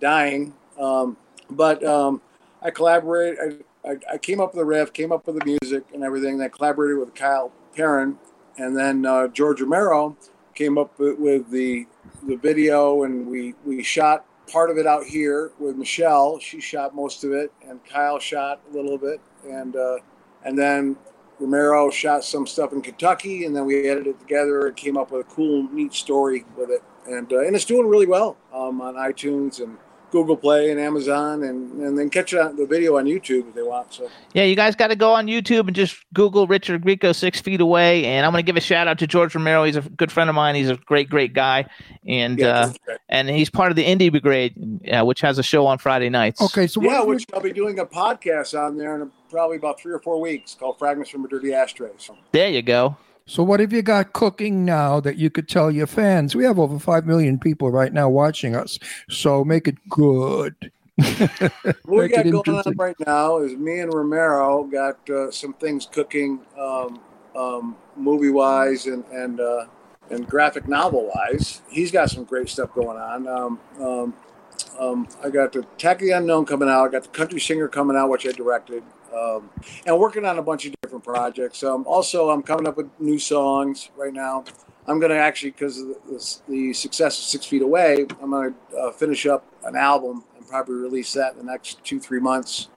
dying. Um, but um, I collaborated, I, I, I came up with the riff, came up with the music and everything. And I collaborated with Kyle Perrin and then uh, George Romero came up with, with the, the video and we, we shot part of it out here with Michelle. She shot most of it and Kyle shot a little bit. And, uh, and then Romero shot some stuff in Kentucky, and then we edited it together and came up with a cool, neat story with it. And uh, and it's doing really well um, on iTunes and Google Play and Amazon, and, and then catch it on the video on YouTube if they want. So Yeah, you guys got to go on YouTube and just Google Richard Grieco Six Feet Away. And I'm going to give a shout out to George Romero. He's a good friend of mine. He's a great, great guy, and yeah, uh, that's and he's part of the Indie Brigade, uh, which has a show on Friday nights. Okay, so yeah, we- which I'll be doing a podcast on there in probably about three or four weeks called Fragments from a Dirty Ashtray. So There you go. So what have you got cooking now that you could tell your fans? We have over five million people right now watching us, so make it good. what we got going on right now is me and Romero got uh, some things cooking, um, um, movie wise and and uh, and graphic novel wise. He's got some great stuff going on. Um, um, um, I got the the Unknown coming out. I got the Country Singer coming out, which I directed, um, and working on a bunch of different projects. Um, also, I'm coming up with new songs right now. I'm going to actually, because of the, the success of Six Feet Away, I'm going to uh, finish up an album and probably release that in the next two, three months.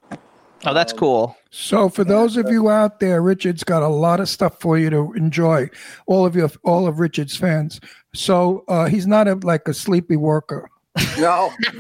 Oh, that's Um, cool. So for those of you out there, Richard's got a lot of stuff for you to enjoy. All of your, all of Richard's fans. So uh, he's not a, like a sleepy worker. No,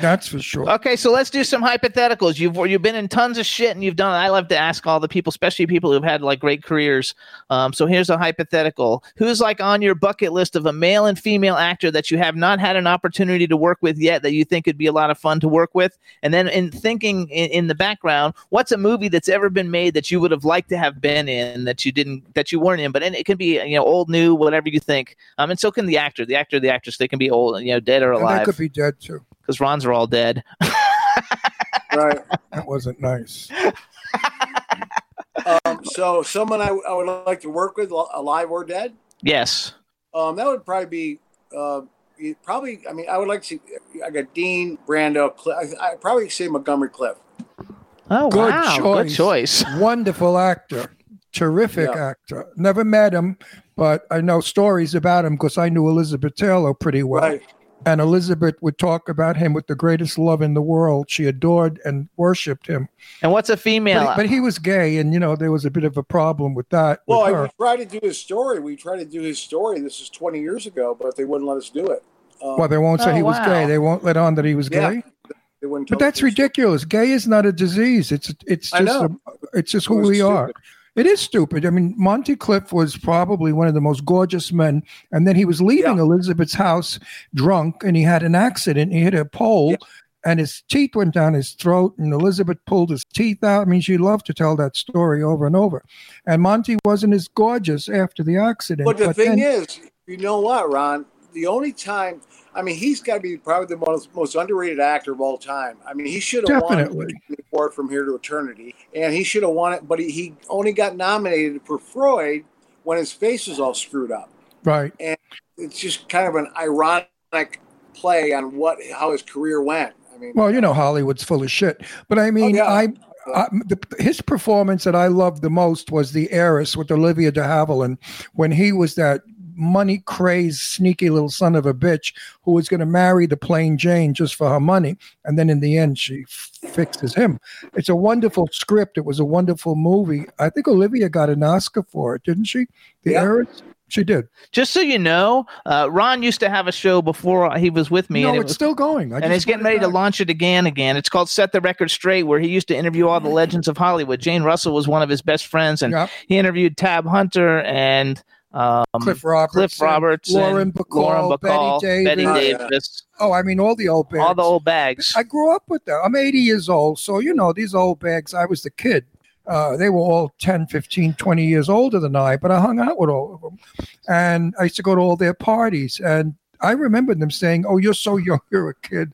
That's for sure. Okay, so let's do some hypotheticals. You've you've been in tons of shit, and you've done. I love to ask all the people, especially people who've had like great careers. Um, so here's a hypothetical: Who's like on your bucket list of a male and female actor that you have not had an opportunity to work with yet that you think would be a lot of fun to work with? And then in thinking in, in the background, what's a movie that's ever been made that you would have liked to have been in that you didn't that you weren't in? But and it can be you know old, new, whatever you think. Um, and so can the actor, the actor, the actress. They can be old, you know, dead or alive. That could be dead too. because Ron's are all dead. right. That wasn't nice. Um, so, someone I, I would like to work with, alive or dead, Yes. um, that would probably be uh, probably. I mean, I would like to. see I got Dean Brando. Clift, I, I probably say Montgomery Clift. Oh Good wow, good choice. choice. Wonderful actor. Terrific Yeah. actor. Never met him, but I know stories about him because I knew Elizabeth Taylor pretty well. Right. And Elizabeth would talk about him with the greatest love in the world. She adored and worshipped him. And what's a female? But, but he was gay, and you know there was a bit of a problem with that. Well, with I, we tried to do his story. We tried to do his story. This is 20 years ago, but they wouldn't let us do it. Um, well, they won't say Oh, he was gay. They won't let on that he was Yeah. gay. they wouldn't But that's his story. ridiculous. Gay is not a disease. It's it's just a, it's just who was we are. It is stupid. I mean, Monty Clift was probably one of the most gorgeous men, and then he was leaving Yeah. Elizabeth's house drunk, and he had an accident. He hit a pole, Yeah. and his teeth went down his throat, and Elizabeth pulled his teeth out. I mean, she loved to tell that story over and over. And Monty wasn't as gorgeous after the accident. But the thing then- is, you know what, Ron? The only time, I mean, he's got to be probably the most, most underrated actor of all time. I mean, he should have won the award from here to eternity, and he should have won it. But he, he only got nominated for Freud when his face was all screwed up. right. And it's just kind of an ironic play on what how his career went. I mean, Well, you know, Hollywood's full of shit. But I mean, Oh, yeah. I, I the, his performance that I loved the most was the heiress with Olivia de Havilland when he was that money crazed, sneaky little son of a bitch who was going to marry the plain Jane just for her money, and then in the end, she f- fixes him. It's a wonderful script. It was a wonderful movie. I think Olivia got an Oscar for it, didn't she? The Yeah. heiress. She did. Just so you know, uh, Ron used to have a show before he was with me, no, and, it it's was- still going. I and he's getting ready to launch it again. Again, it's called Set the Record Straight, where he used to interview all the legends of Hollywood. Jane Russell was one of his best friends, and he interviewed Tab Hunter and um, Cliff Roberts, Cliff Roberts, Lauren Bacall, Lauren Bacall, Betty Bette Davis. Oh. Davis, Oh, I mean, all the old bands. all the old bags. I grew up with them. I'm 80 years old. So, you know, these old bags, I was the kid. Uh, they were all 10, 15, 20 years older than I, but I hung out with all of them. And I used to go to all their parties. And I remember them saying, Oh, you're so young. You're a kid.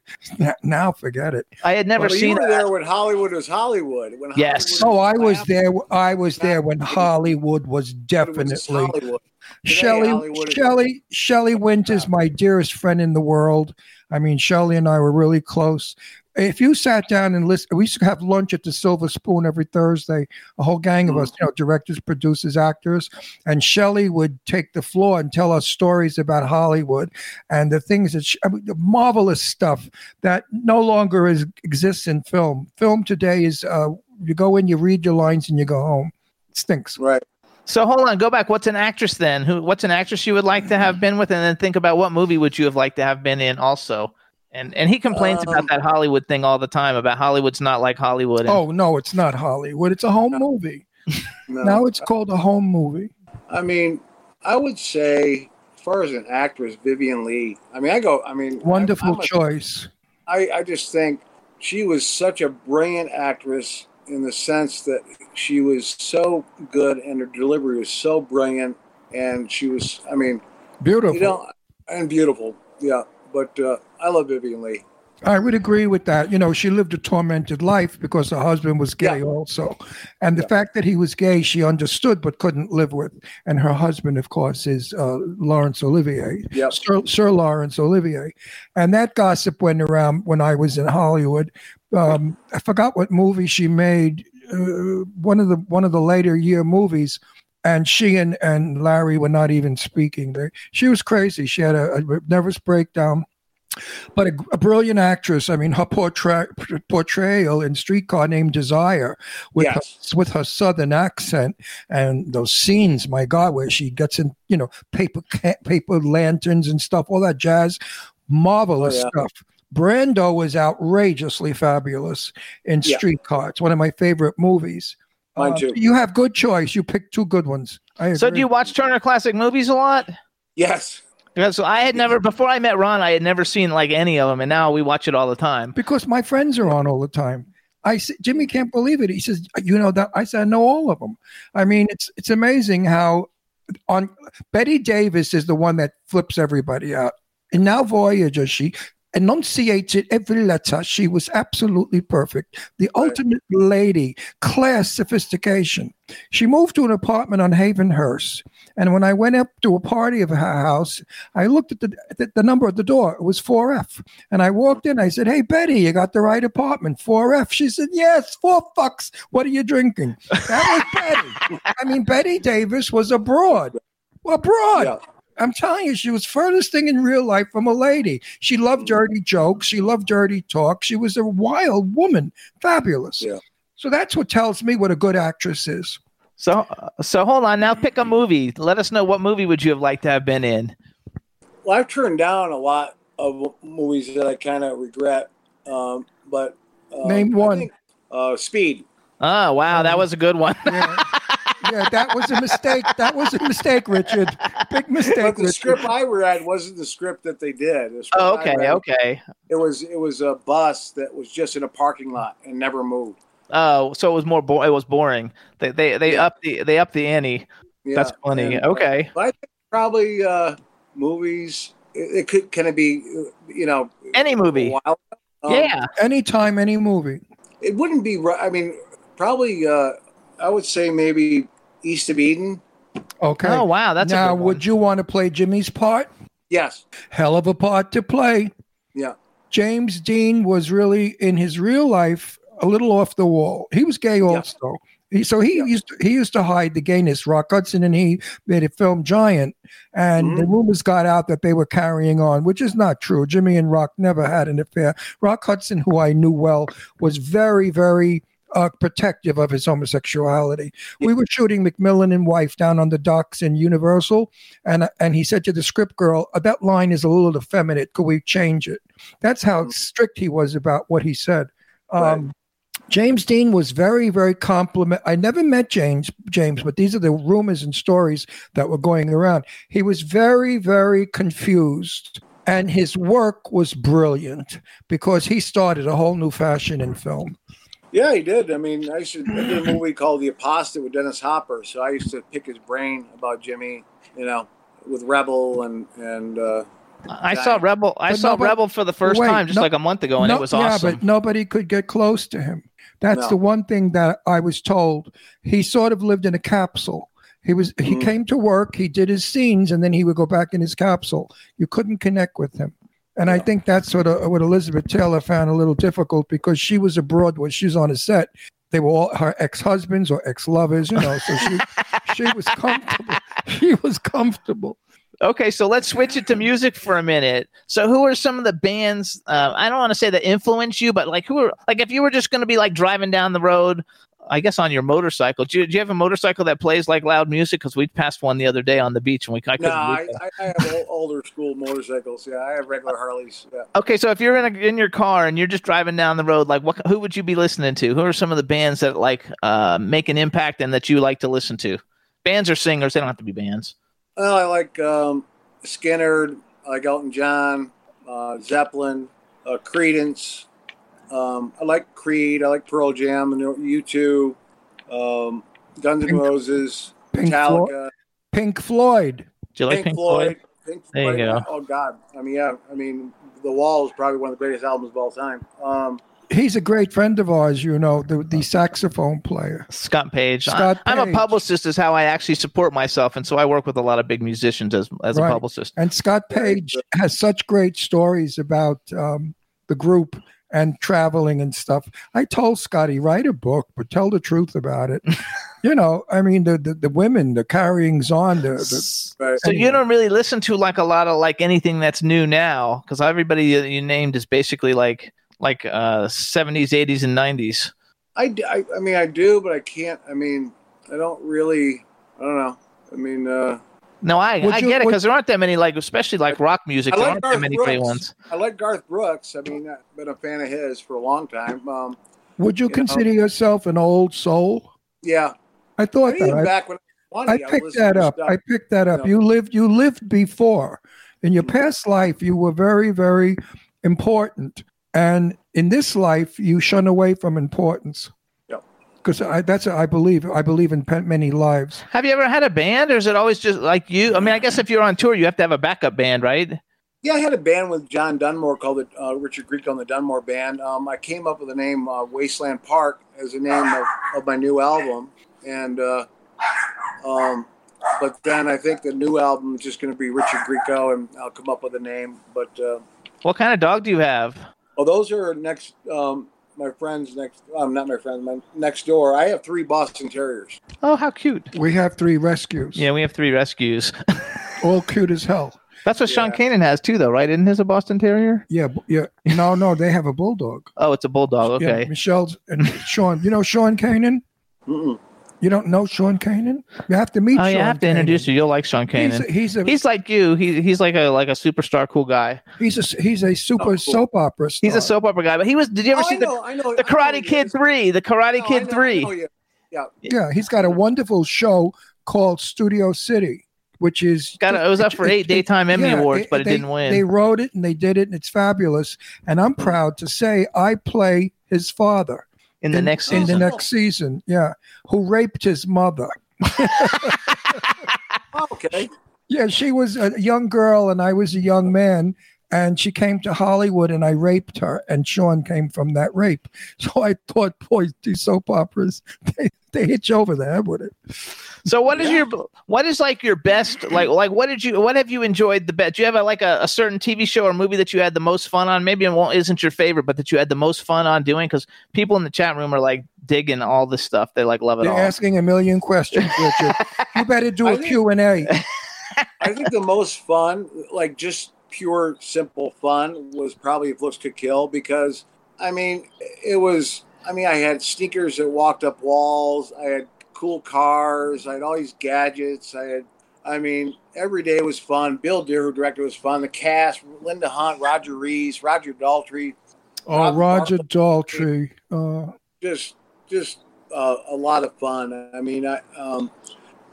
Now forget it. I had never Well, you seen were it. there when Hollywood was Hollywood. When Yes. Hollywood Oh, I was was there. I was there when Hollywood was It was definitely. Hollywood. Shelly, Shelley, Shelley Winters, my dearest friend in the world. I mean, Shelly and I were really close. If you sat down and listened, we used to have lunch at the Silver Spoon every Thursday, a whole gang of us, you know, directors, producers, actors. And Shelly would take the floor and tell us stories about Hollywood and the things that, she, I mean, the marvelous stuff that no longer is, exists in film. Film today is uh, you go in, you read your lines, and you go home. It stinks. Right. So hold on, go back. What's an actress then? Who? What's an actress you would like to have been with, and then think about what movie would you have liked to have been in also. And and he complains about Um, that Hollywood thing all the time about Hollywood's not like Hollywood. And, Oh no, it's not Hollywood. It's a home movie. No. Now it's called a home movie. I mean, I would say, as far as an actress, Vivien Leigh. I mean, I go. I mean, Wonderful I'm choice. I, I just think she was such a brilliant actress in the sense that she was so good and her delivery was so brilliant, and she was. I mean, Beautiful. you know, and beautiful. Yeah, but uh, I love Vivien Leigh. I would agree with that. You know, she lived a tormented life because her husband was gay Yeah. also. And the fact that he was gay, she understood but couldn't live with. And her husband, of course, is uh, Laurence Olivier, Yep. Sir, Sir Laurence Olivier. And that gossip went around when I was in Hollywood. Um, I forgot what movie she made, uh, one of the one of the later year movies. And she and, and Larry were not even speaking. They, she was crazy. She had a, a nervous breakdown but a, a brilliant actress. I mean, her portray, portrayal in Streetcar Named Desire with Yes. her, with her southern accent and those scenes, my God, where she gets in, you know, paper paper lanterns and stuff, all that jazz, marvelous Oh, yeah. stuff. Brando was outrageously fabulous in Yeah. Streetcar. It's one of my favorite movies. Mine Uh. You have good choice. You picked two good ones. I so do you watch Turner Classic Movies a lot? Yes. Because I had never before I met Ron, I had never seen like any of them, and now we watch it all the time. because my friends are on all the time. I said, Jimmy can't believe it. He says, you know that I said, I know all of them. I mean, it's it's amazing how on Bette Davis is the one that flips everybody out. And now Voyager, she enunciated every letter. She was absolutely perfect. The Right. ultimate lady, class, sophistication. She moved to an apartment on Havenhurst. And when I went up to a party of her house, I looked at the, the, the number at the door. It was 4F. And I walked in. I said, Hey, Betty, you got the right apartment, 4F. She said, Yes, four fucks. What are you drinking? That was Betty. I mean, Bette Davis was abroad. Abroad. Yeah. I'm telling you, she was furthest thing in real life from a lady. She loved dirty jokes. She loved dirty talk. She was a wild woman. Fabulous. Yeah. So that's what tells me what a good actress is. So so hold on, now pick a movie. Let us know what movie would you have liked to have been in. Well, I've turned down a lot of movies that I kind of regret. Um, but um, Name one. think, uh, Speed. Oh wow, that was a good one. Yeah. yeah, that was a mistake. That was a mistake, Richard. big mistake. But the Richard. script I read wasn't the script that they did. The Oh, okay, read, okay. It was it was a bus that was just in a parking lot and never moved. Oh, so it was more. Bo- it was boring. They they they Yeah. up the they up the ante. Yeah, That's funny. and- okay. But I think probably uh, movies. It, it could can it be uh, you know Any movie. Um, yeah. Anytime, any movie. it wouldn't be. ri- I mean, probably. Uh, I would say maybe East of Eden. Okay. Oh wow, that's now, a good one. would you want to play Jimmy's part? Yes. Hell of a part to play. Yeah. James Dean was really in his real life a little off the wall. He was gay also. He, so he Yeah. used to, he used to hide the gayness. Rock Hudson and he made a film Giant, and the Mhm. rumors got out that they were carrying on, which is not true. Jimmy and Rock never had an affair. Rock Hudson, who I knew well, was very very uh, protective of his homosexuality. We were shooting McMillan and Wife down on the docks in Universal, and and he said to the script girl, "Uh, "That line is a little effeminate. Could we change it?" That's how strict he was about what he said. Um, James Dean was very, very compliment. I never met James, James, but these are the rumors and stories that were going around. He was very, very confused, and his work was brilliant because he started a whole new fashion in film. Yeah, he did. I mean, I used to I did a movie called The Apostate with Dennis Hopper, so I used to pick his brain about Jimmy. You know, with Rebel and and uh, I saw Rebel. I But saw no, but- Rebel for the first wait, time just no- like a month ago, and No- it was awesome. Yeah, but nobody could get close to him. That's No. the one thing that I was told. He sort of lived in a capsule. He was he Mhm. came to work, he did his scenes, and then he would go back in his capsule. You couldn't connect with him. And I think that's sort of what Elizabeth Taylor found a little difficult because she was abroad when she was on a set. They were all her ex-husbands or ex-lovers, you know. So she she was comfortable. She was comfortable. Okay, so let's switch it to music for a minute. So, who are some of the bands? Uh, I don't want to say that influence you, but like, who are like if you were just going to be like driving down the road, I guess on your motorcycle. Do you, do you have a motorcycle that plays like loud music? Because we passed one the other day on the beach, and we I no. I. I have older school motorcycles. Yeah, I have regular Harleys. Yeah. Okay, so if you're in a, in your car and you're just driving down the road, like what who would you be listening to? Who are some of the bands that like uh, make an impact and that you like to listen to? Bands or singers? They don't have to be bands. Well, I like um, Skynyrd. I like Elton John, uh, Zeppelin, uh, Creedence. Um, I like Creed. I like Pearl Jam and U two, um, Guns N' Roses, Pink Metallica. Pink Floyd. Do you like Pink, Pink, Floyd. Pink There you go. Oh God. I mean, yeah. I mean, The Wall is probably one of the greatest albums of all time. Um, He's a great friend of ours, you know, the, the saxophone player. Scott Page. Scott I, am a publicist, is how I actually support myself, and so I work with a lot of big musicians as as Right. a publicist. And Scott Page has such great stories about um, the group and traveling and stuff. I told Scotty, write a book, but tell the truth about it. you know, I mean, the, the, the women, the carryings on, the, the but So you don't really listen to like a lot of like anything that's new now, because everybody you, you named is basically like like uh 70s, 80s, and 90s. I, I, I mean, I do, but I can't. I mean, I don't really. I don't know. I mean, uh, No, I Would I you- get it because there aren't that many like especially like rock music. I There like aren't that Garth many great Brooks. ones. I like Garth Brooks. I mean, I've been a fan of his for a long time. Um, would you You know. consider yourself an old soul? yeah, I thought even that. I, back when I was I picked listened that up. stuff. I picked that up. Yeah. You lived you lived before. In your Mhm. past life, you were very, very important. And in this life, you shun away from importance. Yep. Because that's I believe I believe in many lives. Have you ever had a band, or is it always just like you? I mean, I guess if you're on tour, you have to have a backup band, right? Yeah, I had a band with John Dunmore called the uh, Richard Grieco on the Dunmore Band. Um, I came up with the name uh, Wasteland Park as the name of, of my new album, and uh, um, but then I think the new album is just going to be Richard Grieco, and I'll come up with a name. But uh, What kind of dog do you have? oh, those are next. Um, my friends next, um, not my friends, my next door. I have three Boston Terriers. Oh, how cute! We have three rescues. Yeah, we have three rescues. All cute as hell. That's what Sean Yeah. Kanan has too, though, right? Isn't his a Boston Terrier? Yeah, b- yeah. No, no, they have a bulldog. Oh, it's a bulldog. Yeah, Okay. Michelle's and Sean. You know Sean Kanan? Mm-mm. You don't know Sean Kanan? You have to meet Oh, Sean yeah, I have to introduce you. You'll like Sean He's a, he's a He's like you. He, he's like a like a superstar, cool guy. he's a he's a super Oh, cool. soap opera star. He's a soap opera guy. But he was. Did you ever Oh, see I the know, I know, the I know Karate Kid three? The Karate No, I Kid know- I three. know you. Yeah, Yeah, he's got a wonderful show called Studio City. which is Got it was up for eight daytime Emmy yeah, awards, but it they- didn't win. They wrote it and they did it, and it's fabulous. And I'm proud to say I play his father in the next in season. the next season. Yeah, who raped his mother? Okay. Yeah, she was a young girl and I was a young man. And she came to Hollywood and I raped her. And Sean came from that rape. So I thought, boy, these soap operas, they, they hit you over the head with it. So what is your what is like your best like like what did you what have you enjoyed the best? Do you have a, like a, a certain TV show or movie that you had the most fun on? Maybe it won't, isn't your favorite, but that you had the most fun on doing because people in the chat room are like digging all this stuff. They like love it They're all. asking a million questions, Richard. you better do I a think- Q&A. I think the most fun, like just pure simple fun, was probably if looks could kill because I mean it was. I mean I had sneakers that walked up walls. I had cool cars. I had all these gadgets. I had. I mean every day was fun. Bill Dear, who directed, was fun. The cast: Linda Hunt, Roger Rees, Roger Daltrey. Oh, Rob Roger. Daltrey. Uh, Just, just uh, a lot of fun. I mean, I. Um,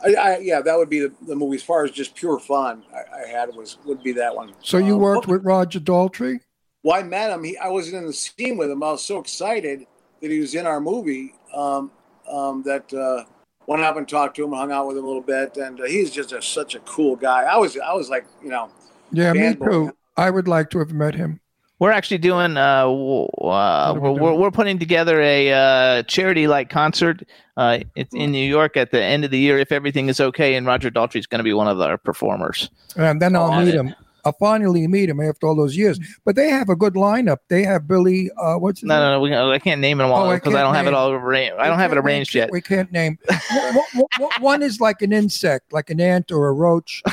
I, I, yeah, that would be the, the movie as far as just pure fun. I, I had was would be that one. so you Um, worked with Roger Daltrey? well, I met him. He, I wasn't in the scene with him. I was so excited that he was in our movie um, um, that uh, went up and talked to him, hung out with him a little bit, and uh, he's just a, such a cool guy. I was, I was like, you know, Yeah, me too. I would like to have met him. We're actually doing uh, uh we we're, we're, we're putting together a uh, charity like concert uh it's in New York at the end of the year if everything is okay and Roger Daltrey's going to be one of our performers. And then I'll meet it. him. I'll finally meet him after all those years. But they have a good lineup. They have Billy. Uh, what's his No, name? no, no we, I can't name them all Oh, I because I, don't have it all arranged. I don't have it we arranged yet. We can't name. One- one- one is like an insect, like an ant or a roach.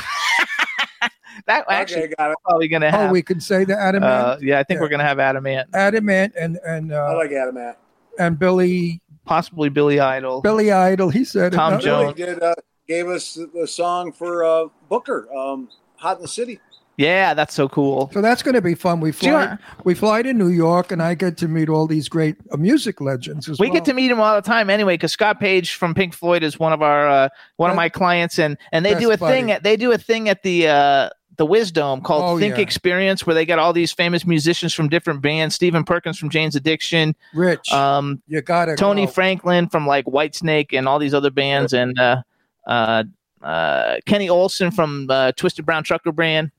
That okay, actually got it. probably going to have. Oh, we can say the Adam Ant. uh, yeah, I think Yeah. we're going to have Adam Ant, adamant and and I uh, like Adam. Matt. and Billy possibly Billy Idol. Billy Idol. He said it. Tom No, Jones. Billy did uh, gave us the, the song for uh, Booker, um, "Hot in the City." Yeah, that's so cool. So that's going to be fun. We Do you fly. want- we fly to New York, and I get to meet all these great uh, music legends as We well. get to meet them all the time anyway, because Scott Page from Pink Floyd is one of our uh, one of my clients, and and they do a buddy. thing. At, they do a thing at the uh, the Wisdome called Oh, Think yeah. Experience, where they got all these famous musicians from different bands. Stephen Perkins from Jane's Addiction, Rich. um, you got to Tony go. Franklin from like Whitesnake and all these other bands, and uh, uh, uh, Kenny Olson from uh, Twisted Brown Trucker Band.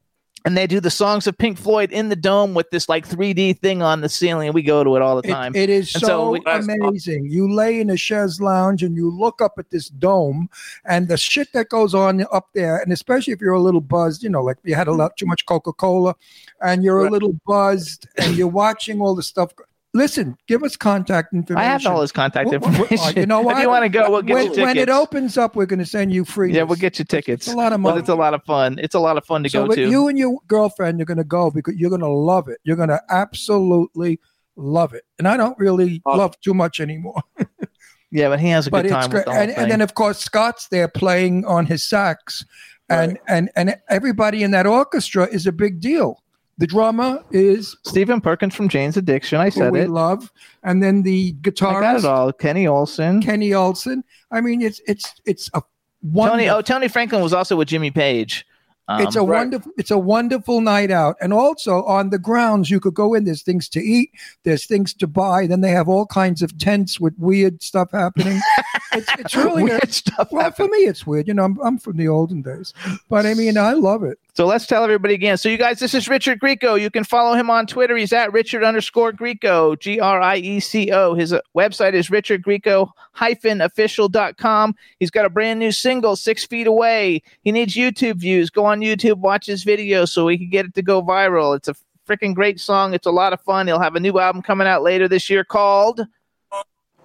And they do the songs of Pink Floyd in the dome with this like 3D thing on the ceiling, and we go to it all the It- time. it is And so, so we- amazing. You lay in a chaise lounge and you look up at this dome and the shit that goes on up there, and especially if you're a little buzzed, you know, like you had a mm-hmm. lot too much Coca Cola, and you're a little buzzed and you're watching all the stuff. Listen, give us contact information. I have all his contact information. uh, you know what? If you want to go, we'll get when, you tickets. when it opens up, we're going to send you free. yeah, we'll get you tickets. It's a lot of Well, money. it's a lot of fun. It's a lot of fun to so, go to. you and your girlfriend, you're going to go because you're going to love it. You're going to absolutely love it. And I don't really Awesome. love too much anymore. yeah, but he has a but good it's time great. with the And, and then of course Scott's there playing on his sax, and and and everybody in that orchestra is a big deal. The drummer is Stephen Perkins from Jane's Addiction. I said we it. love, and then the I got it all. Kenny Olson. Kenny Olson. I mean, it's it's it's a wonderful. Tony. Oh, Tony Franklin was also with Jimmy Page. Um, it's a Right. wonderful it's a wonderful night out and also on the grounds you could go in there's things to eat there's things to buy then they have all kinds of tents with weird stuff happening it's, it's really a, weird stuff. well for me it's weird you know I'm, I'm from the olden days but i mean i love it So let's tell everybody again. So you guys, this is Richard Grieco. You can follow him on Twitter. He's at Richard underscore Grieco, G R I E C O. His uh, website is richardgrieco hyphen official.com. He's got a brand new single, Six Feet Away. He needs YouTube views. Go on YouTube, watch his video so we can get it to go viral. It's a freaking great song. It's a lot of fun. He'll have a new album coming out later this year called.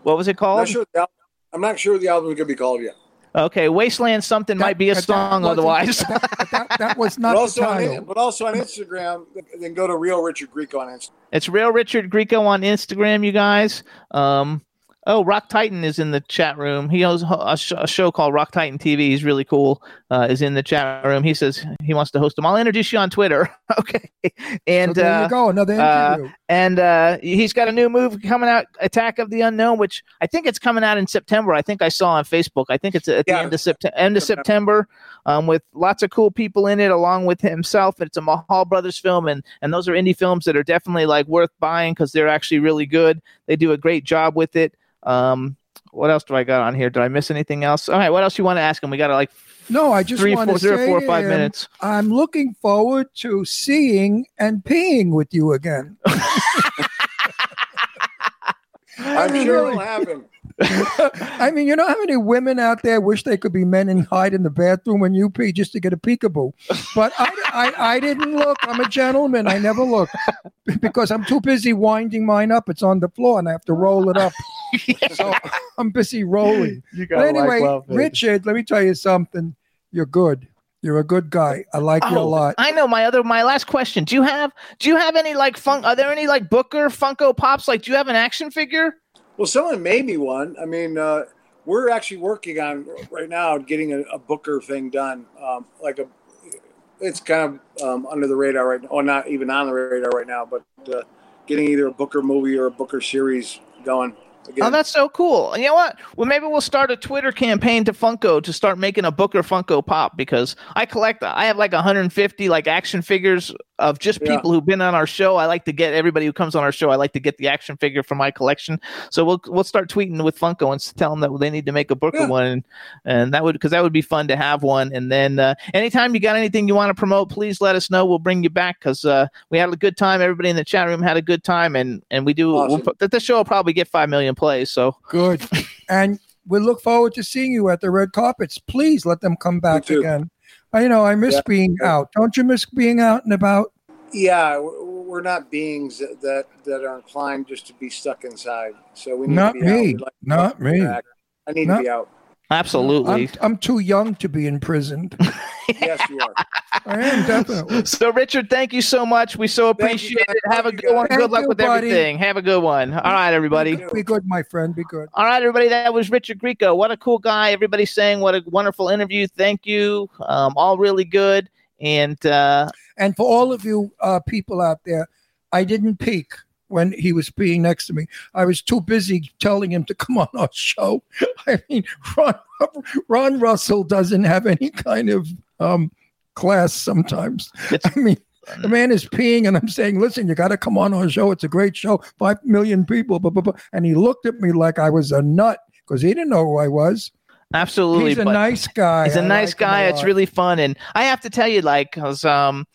What was it I'm called? not sure. The al- I'm not sure the album is going to be called yet. Okay, Wasteland something might be a That- that song otherwise. that, that, that was But not the also, on, but also on Instagram, then go to Real Richard Grieco on Instagram. It's real Richard Grieco on Instagram, you guys. Um, Oh, Rock Titan is in the chat room. He has a, sh- a show called Rock Titan TV. He's really cool. Uh, is in the chat room. He says he wants to host them. I'll introduce you on Twitter. okay, and So there uh, you go, another uh, and uh, he's got a new movie coming out, Attack of the Unknown, which I think it's coming out in September. I think I saw on Facebook. I think it's at the end of September, end of September, um, with lots of cool people in it, along with himself. It's a Mahal Brothers film, and and those are indie films that are definitely like worth buying because they're actually really good. They do a great job with it. Um, what else do I got on here? Did I miss anything else? All right, what else you want to ask him? We got to like no, I just three, want four, to three or say four or to five him, minutes. I'm looking forward to seeing and peeing with you again. I'm sure it'll happen. I mean, you know how many women out there wish they could be men and hide in the bathroom when you pee just to get a peekaboo? But I, I, I didn't look. I'm a gentleman. I never look because I'm too busy winding mine up. It's on the floor and I have to roll it up. So I'm busy rolling. You But anyway, Richard, let me tell you something. You're good. You're a good guy. I like you a Oh, lot. I know my other my last question. Do you have do you have any like fun are there any like Booker Funko Pops? Like do you have an action figure? Well, someone made me one. I mean, uh, we're actually working on right now getting a, a Booker thing done. Um, like a, it's kind of um, under the radar right now, or not even on the radar right now, but uh, getting either a Booker movie or a Booker series going. Again. Oh, that's so cool. And you know what? Well, maybe we'll start a Twitter campaign to Funko to start making a Booker Funko Pop because I collect. I have like 150 like action figures of just Yeah. people who've been on our show. I like to get everybody who comes on our show. I like to get the action figure from my collection. So we'll we'll start tweeting with Funko and tell them that they need to make a Booker Yeah. one, and, and that would because that would be fun to have one. And then uh, anytime you got anything you want to promote, please let us know. We'll bring you back because uh, we had a good time. Everybody in the chat room had a good time, and and we do. We'll, the show will probably get five million plays. So. Good. and we look forward to seeing you at the red carpets. Please let them come back again. I know I miss Yeah. being out. Don't you miss being out and about? yeah, we're, not beings that, that that are inclined just to be stuck inside. So we need Not to be me. We'd like Not me. interact. I need Not- to be out. Absolutely. I'm, I'm too young to be imprisoned. Yes, you are. I am definitely. So, Richard, thank you so much. We so appreciate it. Have a Thank you, good one. guys. Good luck Thank with buddy. everything. Have a good one. All right, everybody. Be good, my friend. Be good. All right, everybody. That was Richard Grieco. What a cool guy. Everybody's saying what a wonderful interview. Thank you. Um, all really good. And uh, And for all of you uh, people out there, I didn't peek when he was being next to me. I was too busy telling him to come on our show. I mean, Ron, Ron Russell doesn't have any kind of um, class sometimes. It's- I mean, the man is peeing, and I'm saying, listen, you got to come on our show. It's a great show. Five million people. Blah, blah, blah. And he looked at me like I was a nut because he didn't know who I was. absolutely. He's a nice guy. He's a I nice like guy. a It's really fun, and I have to tell you, like, cause um,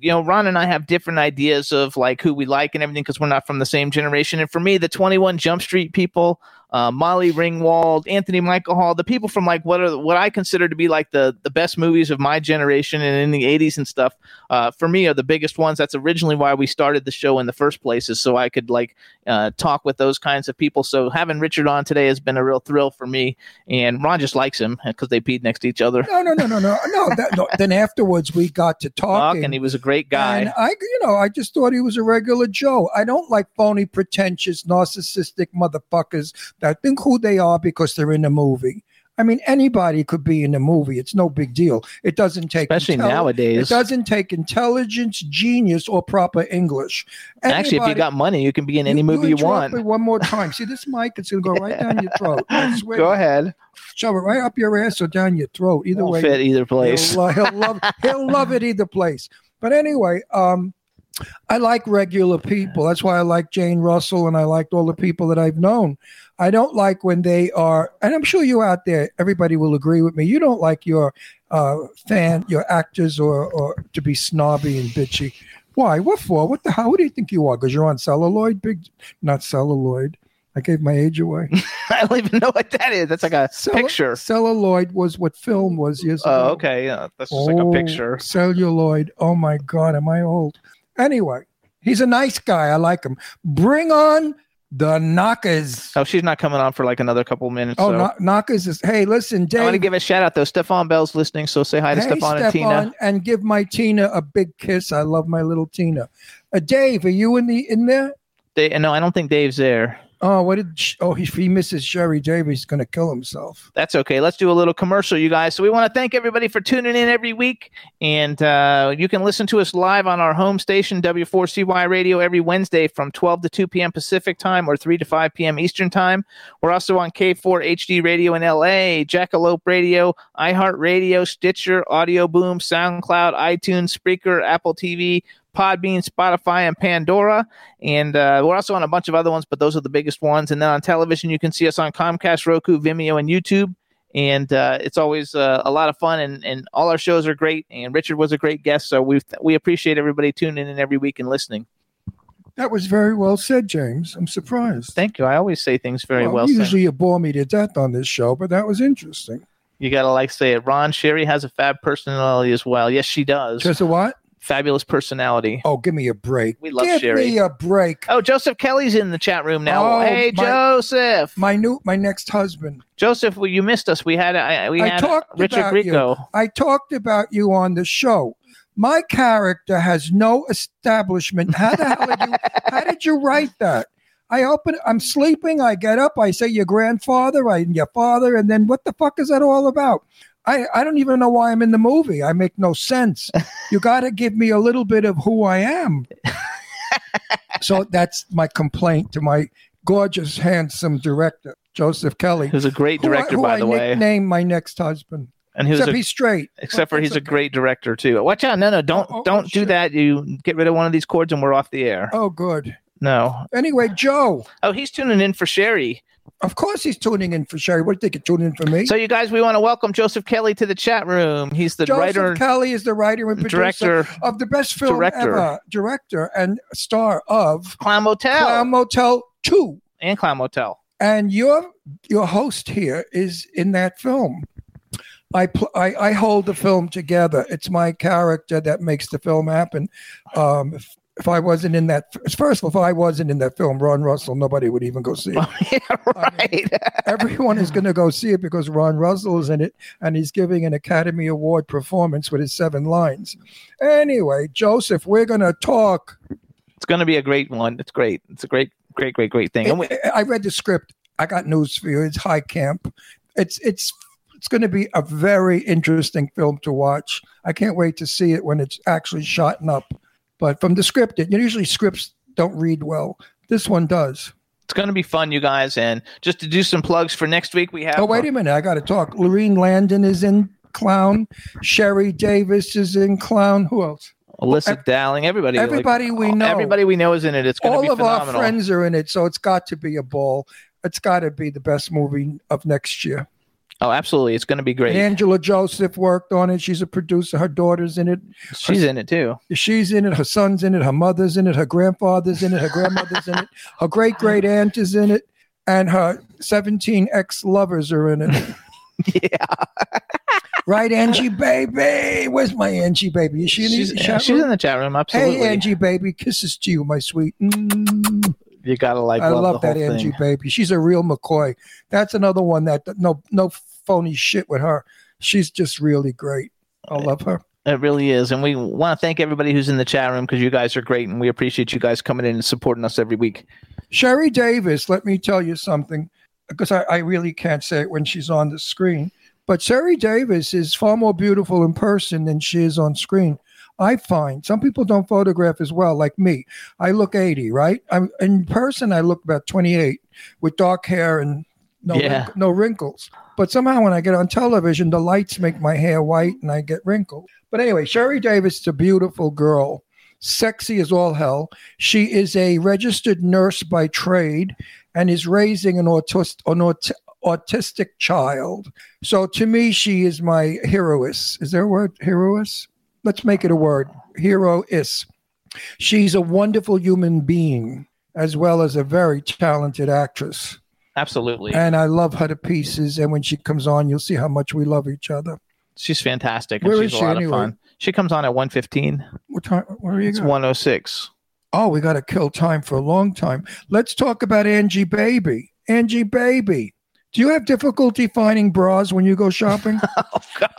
you know, Ron and I have different ideas of like who we like and everything because we're not from the same generation. And for me, the Twenty One Jump Street people, uh, Molly Ringwald, Anthony Michael Hall, the people from like what are what I consider to be like the the best movies of my generation and in the '80s and stuff. Uh, for me, are the biggest ones. That's originally why we started the show in the first place, is so I could like uh, talk with those kinds of people. So having Richard on today has been a real thrill for me, and Ron just likes him because they peed next to each other. No, no, no, no, no, no. That, no. Then afterwards, we got to Talk, and he was a great guy. And I, you know, I just thought he was a regular Joe. I don't like phony, pretentious, narcissistic motherfuckers that think who they are because they're in a movie. I mean, anybody could be in a movie. It's no big deal. It doesn't take Especially intelli- nowadays. It doesn't take intelligence, genius, or proper English. Actually, if you got money, you can be in any movie you, interrupt want. one more time. See this mic? It's gonna go right down your throat. I. Go ahead. Shove it right up your ass or down your throat. Either Won't way, fit either place. He'll, he'll love he'll love it either place. But anyway, um, I like regular people. That's why I like Jane Russell and I liked all the people that I've known. I don't like when they are, and I'm sure you out there, everybody will agree with me. You don't like your uh, fan, your actors, or or to be snobby and bitchy. Why? What for? What the hell? What do you think you are? Because you're on celluloid? Big, not celluloid. I gave my age away. I don't even know what that is. That's like a Cellu- picture. Celluloid was what film was years ago. Oh, okay. Yeah, that's just like a Oh, picture. Celluloid. Oh my God, am I old? Anyway, he's a nice guy. I like him. Bring on the knockers. Oh, she's not coming on for like another couple minutes. Oh, so. Kno- knockers is. Hey, listen, Dave. I want to give a shout out though. Stefan Bell's listening, so say hi to hey, Stefan and Tina. And give my Tina a big kiss. I love my little Tina. Uh, Dave, are you in the in there? They, no, I don't think Dave's there. Oh, what did? Oh, if he misses Sheri Davis, he's going to kill himself. That's okay. Let's do a little commercial, you guys. So we want to thank everybody for tuning in every week, and uh, you can listen to us live on our home station W4CY Radio every Wednesday from 12 to 2 p.m. Pacific time or 3 to 5 p.m. Eastern time. We're also on K4 HD Radio in LA, Jackalope Radio, iHeartRadio, Stitcher, Audio Boom, SoundCloud, iTunes, Spreaker, Apple TV. Podbean, Spotify, and Pandora. And uh, we're also on a bunch of other ones, but those are the biggest ones. And then on television, you can see us on Comcast, Roku, Vimeo, and YouTube. And uh, it's always uh, a lot of fun, and, and all our shows are great. And Richard was a great guest, so we we appreciate everybody tuning in every week and listening. That was very well said, James. I'm surprised. Thank you. I always say things very well. said. usually you bore me to death on this show, but that was interesting. You gotta like say it. Ron Sheri has a fab personality as well. Yes, she does. Just a what? Fabulous personality. Oh, give me a break. We love give Sheri. me a break. Oh, Joseph Kelly's in the chat room now. Oh, hey, my- Joseph. My new, my next husband. Joseph, well, you missed us. We had I, we I had talked Richard about Grieco. you. I talked about you on the show. My character has no establishment. How the hell did you? how did you write that? I open. I'm sleeping. I get up. I say your grandfather. I your father, and then what the fuck is that all about? I, I don't even know why I'm in the movie. I make no sense. You got to give me a little bit of who I am. so that's my complaint to my gorgeous, handsome director, Joseph Kelly. Who's a great who I- director, who by I the way. Name my next husband. And he was Except a, he's straight. except for But he's a great director too. Watch out! No, no, don't Oh, oh, don't oh, do that. You get rid of one of these cords and we're off the air. Oh, good. No. Anyway, Joe, Oh, he's tuning in for Sheri. Of course he's tuning in for Sheri. What do you think? Tuning in for me? So you guys, we want to welcome Joseph Kelly to the chat room. He's the Joseph writer, Kelly is the writer and producer director, of the best film Director. ever, director and star of Clown Motel, Clown Motel 2. and Clown Motel. And your your host here is in that film. I, pl- I I hold the film together. It's my character that makes the film happen. Um, if, I wasn't in that, first of all, if I wasn't in that film, Ron Russell, nobody would even go see it. yeah, right. Everyone is going to go see it because Ron Russell is in it and he's giving an Academy Award performance with his seven lines. Anyway, Joseph, we're going to talk. it's going to be a great one. It's great. It's a great, great, great, great thing. And we, I read the script. I got news for you. It's high camp. It's it's it's going to be a very interesting film to watch. I can't wait to see it when it's actually shot up. But from the script, it usually scripts don't read well. This one does. it's going to be fun, you guys. And just to do some plugs for next week, we have. Oh, wait a minute. I got to talk. Lorene Landon is in Clown. Sheri Davis is in Clown. Who else? Alyssa Dowling, everybody. like, Everybody we know. Everybody we know is in it. It's going to All of phenomenal. our friends are in it, so it's got to be a ball. It's got to be the best movie of next year. Oh, absolutely. It's going to be great. Angela Joseph worked on it. She's a producer. Her daughter's in it. She's in it too. She's in it. Her son's in it. Her mother's in it. Her grandfather's in it. Her grandmother's in it. Her great great aunt is in it. And her 17 ex lovers are in it. Yeah. Right, Angie baby? Where's my Angie baby? Is she in She's, the chat she's room? in the chat room. Absolutely. Hey, Angie baby. Kisses to you, my sweet. Mm. You got to like I love, love that Angie thing. baby. She's a real McCoy. That's another one that no no phony shit with her. She's just really great. I love her. It really is. And we want to thank everybody who's in the chat room because you guys are great and we appreciate you guys coming in and supporting us every week. Sheri Davis, let me tell you something, because I, I really can't say it when she's on the screen. But Sheri Davis is far more beautiful in person than she is on screen. I find some people don't photograph as well, like me. I look 80, right? I'm in person. I look about 28 with dark hair and no Yeah. wrinkle- no wrinkles. But somehow when I get on television, the lights make my hair white and I get wrinkled. But anyway, Sheri Davis is a beautiful girl, sexy as all hell. She is a registered nurse by trade and is raising an, autist, an aut- autistic child. So to me, she is my heroess. Is there a word? Heroess? Let's make it a word. Hero is. She's a wonderful human being as well as a very talented actress. Absolutely. And I love her to pieces. And when she comes on, you'll see how much we love each other. she's fantastic. And Where she's is a she lot anyway? of fun. She comes on at 115. What time? Where are you It's going? 106. Oh, we got to kill time for a long time. Let's talk about Angie Baby. Angie Baby. Do you have difficulty finding bras when you go shopping? Oh, God.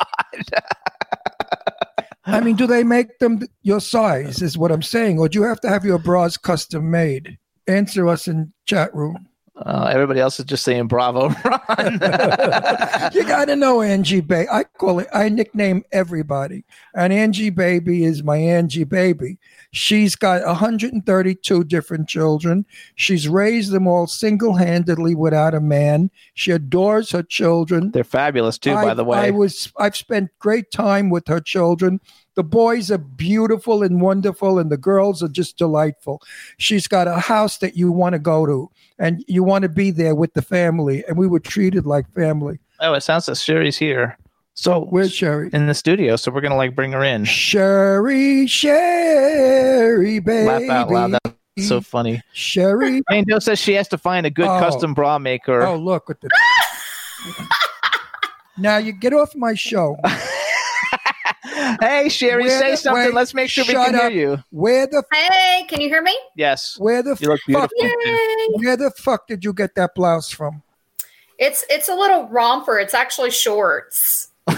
I mean, do they make them your size, is what I'm saying, or do you have to have your bras custom made? Answer us in chat room. Uh, everybody else is just saying bravo, Ron. you got to know Angie Baby. I call it. I nickname everybody, and Angie Baby is my Angie Baby. She's got 132 different children. She's raised them all single-handedly without a man. She adores her children. They're fabulous too, by the way. I was I've spent great time with her children. The boys are beautiful and wonderful, and the girls are just delightful. She's got a house that you want to go to, and you want to be there with the family. And we were treated like family. oh, it sounds like Sheri's here. So Where's Sheri? in the studio, so we're gonna like bring her in. Sheri, Sheri, baby. Laugh out loud. That's so funny. Sheri. Doe says she has to find a good Oh. custom bra maker. Oh, look at the. now you get off my show. hey, Sheri, Where say the- something. wait, Let's make sure we can up. hear you. Where the Hey, can you hear me? Yes. where the You fuck where the fuck did you get that blouse from? It's it's a little romper. It's actually shorts.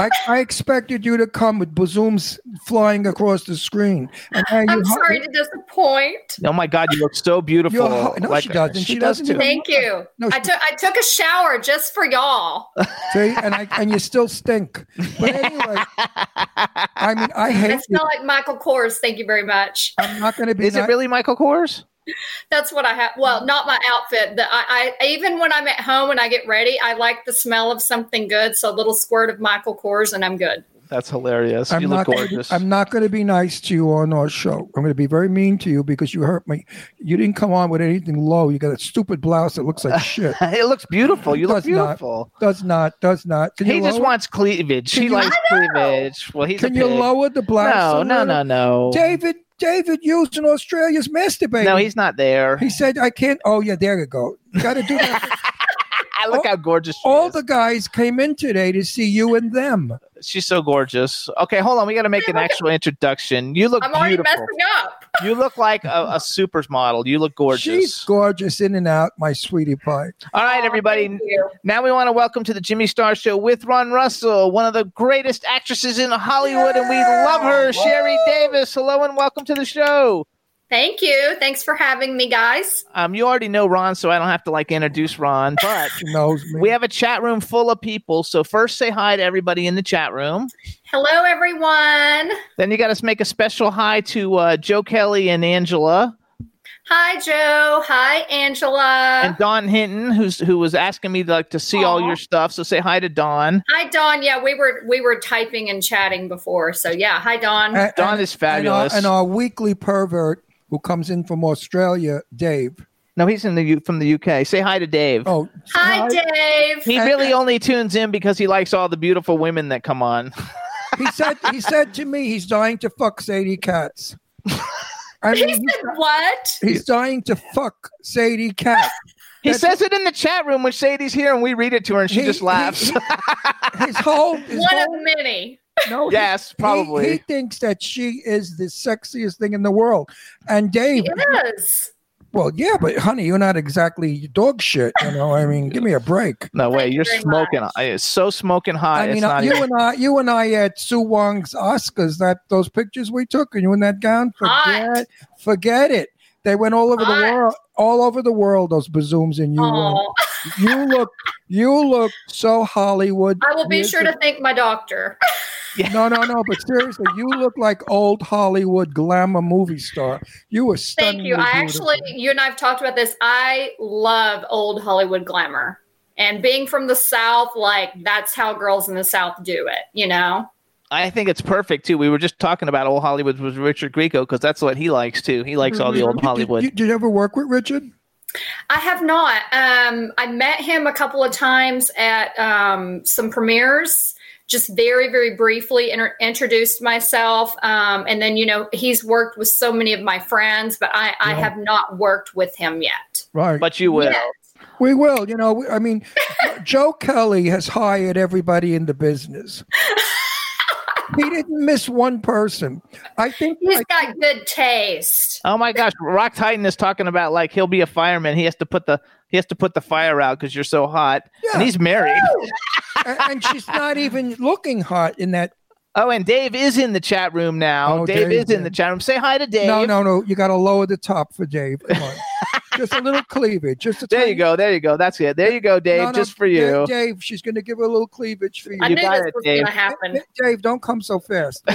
I, I expected you to come with bazooms flying across the screen. And I'm sorry to disappoint. Oh my God, you look so beautiful. You're ho- no, she doesn't. She, She does doesn't too. Thank you. No, I took I took a shower just for y'all. see, and I and you still stink. But anyway, I mean, I I hate you. smell like Michael Kors. Thank you very much. I'm not going to be. Is it really Michael Kors? That's what I have. Well, mm-hmm. not my outfit. The, I, I even when I'm at home and I get ready, I like the smell of something good. So a little squirt of Michael Kors and I'm good. That's hilarious. I'm you not. look Gonna be, gorgeous. I'm not going to be nice to you on our show. I'm going to be very mean to you because you hurt me. You didn't come on with anything low. You got a stupid blouse that looks like shit. it looks beautiful. You look Does not. beautiful. Does not. Does not. Can He just lower, wants cleavage. Can He you- likes cleavage. Well, he's Can a you lower the blouse? No, no, no, no. David. David used in Australia's masturbating. No, he's not there. He said, "I can't." Oh yeah, there you go. You got to do that. Look how gorgeous she All is. the guys came in today to see you and them. She's so gorgeous. Okay, hold on. We got to make an actual introduction. You look I'm already beautiful. messing up. You look like a, a supermodel. You look gorgeous. She's gorgeous in and out, my sweetie pie. All right, everybody. thank you. Now we want to welcome to the Jimmy Star Show with Ron Russell, one of the greatest actresses in Hollywood, and we love her, Sheri Davis. Hello and welcome to the show. Thank you. Thanks for having me, guys. Um, you already know Ron, so I don't have to like introduce Ron, but knows me. we have a chat room full of people. So first, say hi to everybody in the chat room. Hello, everyone. Then you got to make a special hi to uh, Joe Kelly and Angela Hi, Joe. Hi, Angela. and Don Hinton, who's who was asking me like to see all your stuff. So say hi to Don. hi, Don. Yeah, we were we were typing and chatting before. So yeah, hi, Don. And- Dawn and- is fabulous. And our, and our weekly pervert who comes in from Australia, Dave. No, he's in the U- from the UK. Say hi to Dave. Oh, hi, Dave. He really only tunes in because he likes all the beautiful women that come on. He said he said to me he's dying to fuck Sadie Katz. I He mean, said what? he's dying to fuck Sadie Katz. He That's- says it in the chat room when Sadie's here and we read it to her and she He- just he- laughs. he- His whole, his One whole of many. No, yes, he- probably. He, thinks that she is the sexiest thing in the world. And Dave, Yes. well, yeah, but honey, you're not exactly dog shit. You know, I mean, give me a break. no way, you you're smoking. much. It's so smoking hot. I mean, it's not you even, and I, you and I at Sue Wong's Oscars. That those pictures we took, and you in that gown. Hot. Forget, forget it. They went all over the world, all over the world. Those bazooms, and you, you look, you look so Hollywood. I will be sure to thank my doctor. No, no, no. But seriously, you look like old Hollywood glamour movie star. You were stunning. Thank you. I actually, you and I have talked about this. I love old Hollywood glamour. And being from the South, like that's how girls in the South do it, you know? I think it's perfect too. We were just talking about old Hollywood with Richard Grieco because that's what he likes too. He likes all the old Hollywood. Did, did you ever work with Richard? I have not. Um, I met him a couple of times at um, some premieres, just very, very briefly inter- introduced myself. Um, and then, you know, he's worked with so many of my friends, but I, I Yeah. have not worked with him yet. Right. but you will. Yes. We will. You know, I mean, Joe Kelly has hired everybody in the business. he didn't miss one person. I think. He's I- got good taste. Oh my gosh, Rock Titan is talking about like he'll be a fireman. He has to put the he has to put the fire out because you're so hot, and Yeah. he's married. a- and she's not even looking hot in that. Oh, and Dave is in the chat room now. Oh, Dave Dave's is in in. the chat room. Say hi to Dave. No, no, no. You got to lower the top for Dave. Come on. just a little cleavage. Just a There tiny- you go. There you go. That's it. There you go, Dave. No, no, just for you. Dave, Dave, she's going to give her a little cleavage for you. I You knew got this it, was Dave. going to happen. Dave, don't come so fast.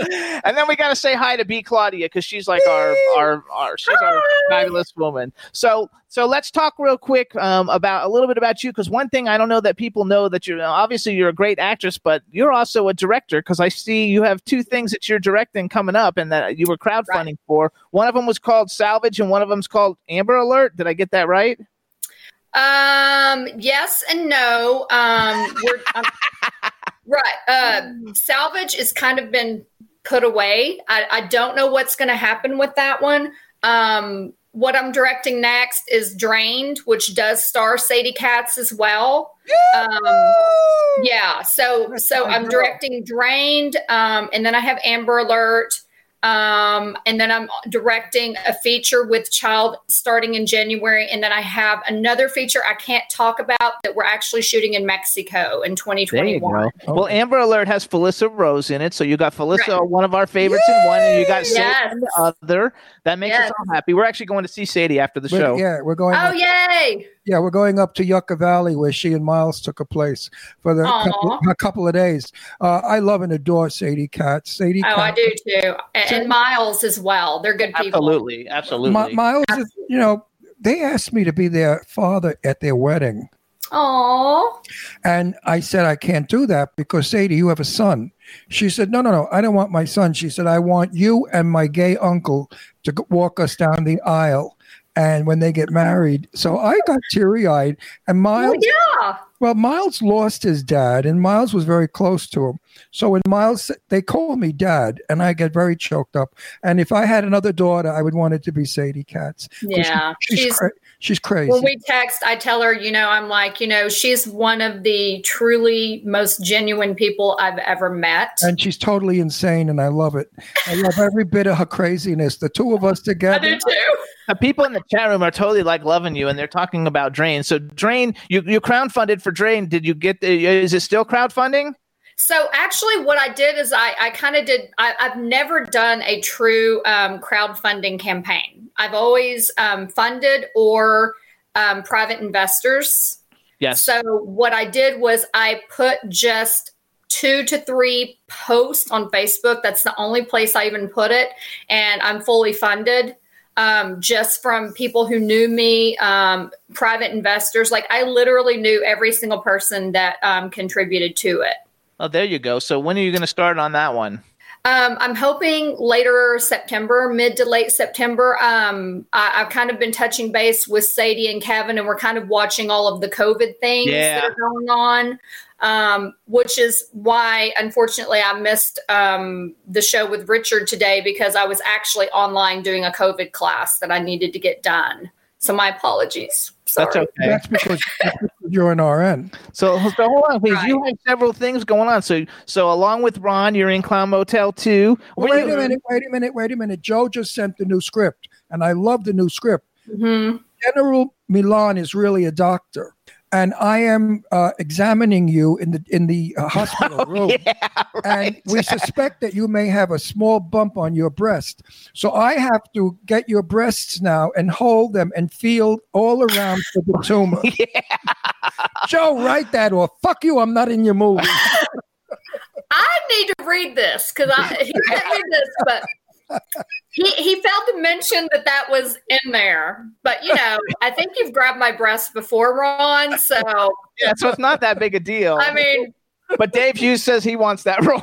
And then we got to say hi to B Claudia because she's like our our our she's our fabulous woman. So so let's talk real quick um, about a little bit about you because one thing I don't know that people know that you're obviously you're a great actress, but you're also a director because I see you have two things that you're directing coming up and that you were crowdfunding for. One of them was called Salvage and one of them's called Amber Alert. Did I get that right? Um, yes and no. Um, we're um, right. Uh, salvage has kind of been put away. I, I don't know what's going to happen with that one. Um, what I'm directing next is Drained, which does star Sadie Katz as well. Um, yeah, so so I'm directing Drained, um, and then I have Amber Alert, um, and then I'm directing a feature with Child starting in January, and then I have another feature I can't talk about that we're actually shooting in Mexico in 2021. go. Well, Amber Alert has Felissa Rose in it, so you got Felissa, Right. one of our favorites in one, and you got Sadie Yes. in the other. That makes us all happy. We're actually going to see Sadie after the We're- show. yeah, we're going. Oh up, yay! Yeah, we're going up to Yucca Valley where she and Miles took a place for the couple, a couple of days. Uh, I love and adore Sadie Katz. Sadie Oh, I do too, and, and Miles as well. They're good people. Absolutely, absolutely. Mi- Miles, is, you know, they asked me to be their father at their wedding. Aw. And I said, I can't do that because Sadie, you have a son. She said, No, no, no, I don't want my son. She said, I want you and my gay uncle to walk us down the aisle. And when they get married, so I got teary eyed. And Miles, Well, yeah. well, Miles lost his dad, and Miles was very close to him. So when Miles, they call me dad, and I get very choked up. And if I had another daughter, I would want it to be Sadie Katz. 'Cause she- Yeah. she's She's cra- she's crazy. when we text, I tell her, you know, I'm like, you know, she's one of the truly most genuine people I've ever met. and she's totally insane, and I love it. I love every bit of her craziness. The two of us I together. do too. Uh, people in the chat room are totally like loving you, and they're talking about Drain. So Drain, you you crowdfunded for Drain. Did you get the? Is it still crowdfunding? So actually, what I did is I, I kind of did. I, I've never done a true um, crowdfunding campaign. I've always um, funded or um, private investors. Yes. So what I did was I put just two to three posts on Facebook. That's the only place I even put it, and I'm fully funded. Um, just from people who knew me, um, private investors. Like I literally knew every single person that um, contributed to it. Oh, there you go. So when are you going to start on that one? Um, I'm hoping later September, mid to late September. Um, I, I've kind of been touching base with Sadie and Kevin, and we're kind of watching all of the COVID things Yeah. that are going on, um, which is why, unfortunately, I missed um, the show with Richard today because I was actually online doing a COVID class that I needed to get done. So my apologies. Sorry. That's okay. That's because, you're an RN. So, so hold on, please. Right. You have several things going on. So, so along with Ron, you're in Clown Motel too. Well, What do wait a minute, wait a minute, wait a minute. Joe just sent the new script, and I love the new script. Mhm. General Milan is really a doctor, and I am uh, examining you in the in the uh, hospital room. Yeah, and we suspect that you may have a small bump on your breast. So I have to get your breasts now and hold them and feel all around for the tumor. Joe, write that or fuck you, I'm not in your movie. I need to read this because he sent me this, but he he failed to mention that that was in there. But you know, I think you've grabbed my breast before, Ron. So yeah, so it's not that big a deal. I mean, but Dave Hughes says he wants that role.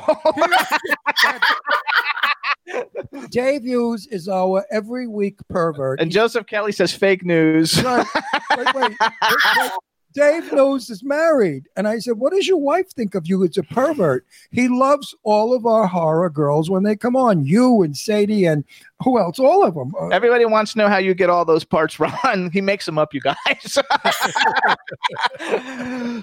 Dave Hughes is our every week pervert. and Joseph Kelly says fake news. Right. wait, wait, wait, wait. Dave knows is married. And I said, What does your wife think of you as a pervert? He loves all of our horror girls when they come on. You and Sadie and who else? All of them. Uh, Everybody wants to know how you get all those parts, Ron. He makes them up, you guys.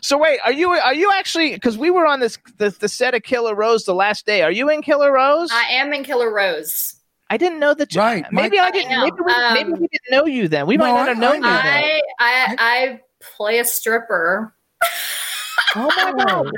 so wait, are you are you actually because we were on this the, the set of Killer Rose the last day? Are you in Killer Rose? I am in Killer Rose. I didn't know that. You, Right, Maybe my- I didn't. I. Maybe we, Um, maybe we didn't know you then. We No, might not have known I- you then. I I I play a stripper. Oh my god!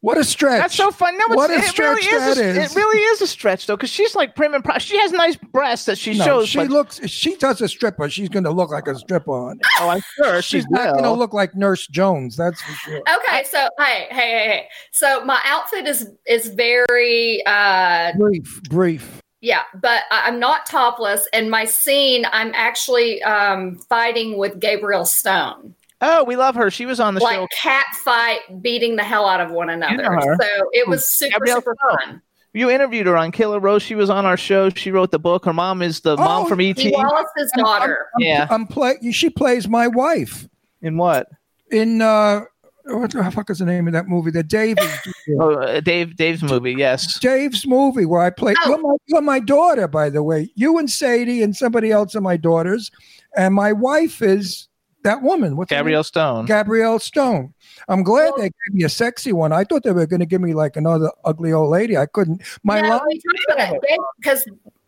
What a stretch! That's so fun. No, What it's, a it really stretch is. that a, is. It really is a stretch though, because she's like prim and proper. She has nice breasts that she No, shows. she but, looks. She does a stripper. She's going to look like a stripper on it. oh, I'm sure She's she not going to look like Nurse Jones. That's for sure. Okay, so hey, hey, hey, hey. So my outfit is is very uh Brief, brief. yeah, but I- I'm not topless. And my scene, I'm actually um fighting with Gabrielle Stone, Oh, we love her. She was on the like show. Like cat fight, beating the hell out of one another. her. So it was super Gabrielle super Stone. fun. You interviewed her on Killer Rose. She was on our show. She wrote the book. Her mom is the mom Oh, from ET. Wallace's daughter. Yeah. I'm play. She plays my wife In what? in uh, what the fuck is the name of that movie? The Dave Oh, uh, Dave. Dave's movie. Yes. Dave's movie where I play. Oh. You're, my, you're my daughter, by the way. You and Sadie and somebody else are my daughters, and my wife is that woman. What's her name? Gabrielle Stone. Gabrielle Stone. I'm glad they gave me a sexy one. I thought they were going to give me like another ugly old lady. I couldn't. My no, line, we talked about that because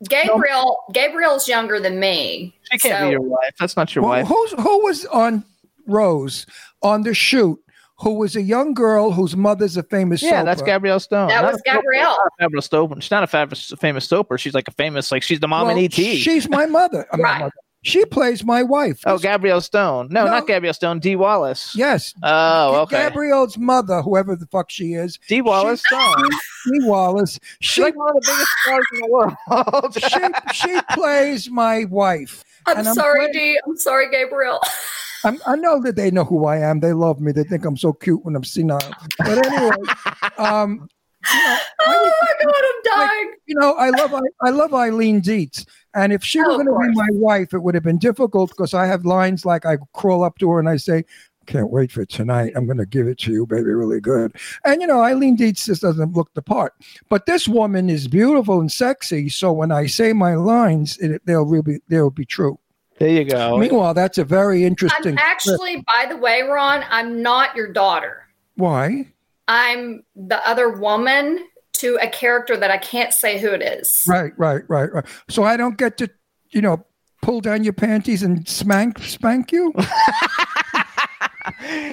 Gabrielle Gabrielle's younger than me. She can't So- be your wife. That's not your who, wife. who's, who was on Rose on the shoot? Who was a young girl whose mother's a famous Yeah, that's? Gabrielle Stone. That Not was. Gabrielle. Gabrielle Stone. She's not a famous, famous soaper. She's like a famous, like she's the mom Well, in ET. She's my mother. I'm not Right. mother. She plays my wife. oh, Gabrielle Stone. No, No. not Gabrielle Stone. Dee Wallace. yes. Oh, okay. Gabrielle's mother, whoever the fuck she is, Dee Wallace Stone. Dee Wallace. She's She like one of the biggest stars in the world. she she plays my wife. I'm, And I'm sorry, glad- Dee. I'm sorry, Gabrielle. I'm, I know that they know who I am. They love me. They think I'm so cute when I'm senile. But anyway, um, you know, Oh was- my god, I'm dying. you know, I love I, I love Eileen Dietz, and if she Oh, were going to be my wife, it would have been difficult because I have lines like I crawl up to her and I say, "Can't wait for tonight. I'm going to give it to you, baby, really good." And you know, Eileen Dietz just doesn't look the part, but this woman is beautiful and sexy. So when I say my lines, it, they'll really they'll be true. there you go. Meanwhile, that's a very interesting. I'm actually, by the way, Ron, I'm not your daughter. Why? I'm the other woman to a character that I can't say who it is. Right, right, right, right. So I don't get to, you know, pull down your panties and spank spank you.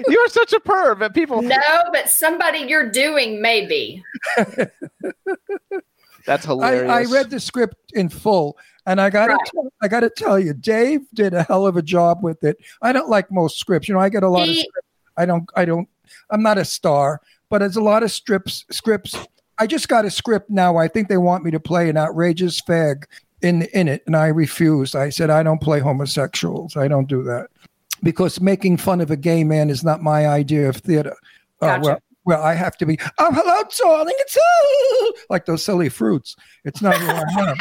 You're such a perv, but people. No, but somebody you're doing maybe. That's hilarious. I read the script in full, and I got to Right. I got to tell you, Dave did a hell of a job with it. I don't like most scripts. You know, I get a lot of. Scripts. I don't. I don't. I'm not a star, but there's a lot of strips scripts. I just got a script now. I think they want me to play an outrageous fag in in it, and I refused. I said I don't play homosexuals. I don't do that because making fun of a gay man is not my idea of theater. Uh, well, well, I have to be. Oh, hello, darling. It's uh, like those silly fruits. It's not who I am.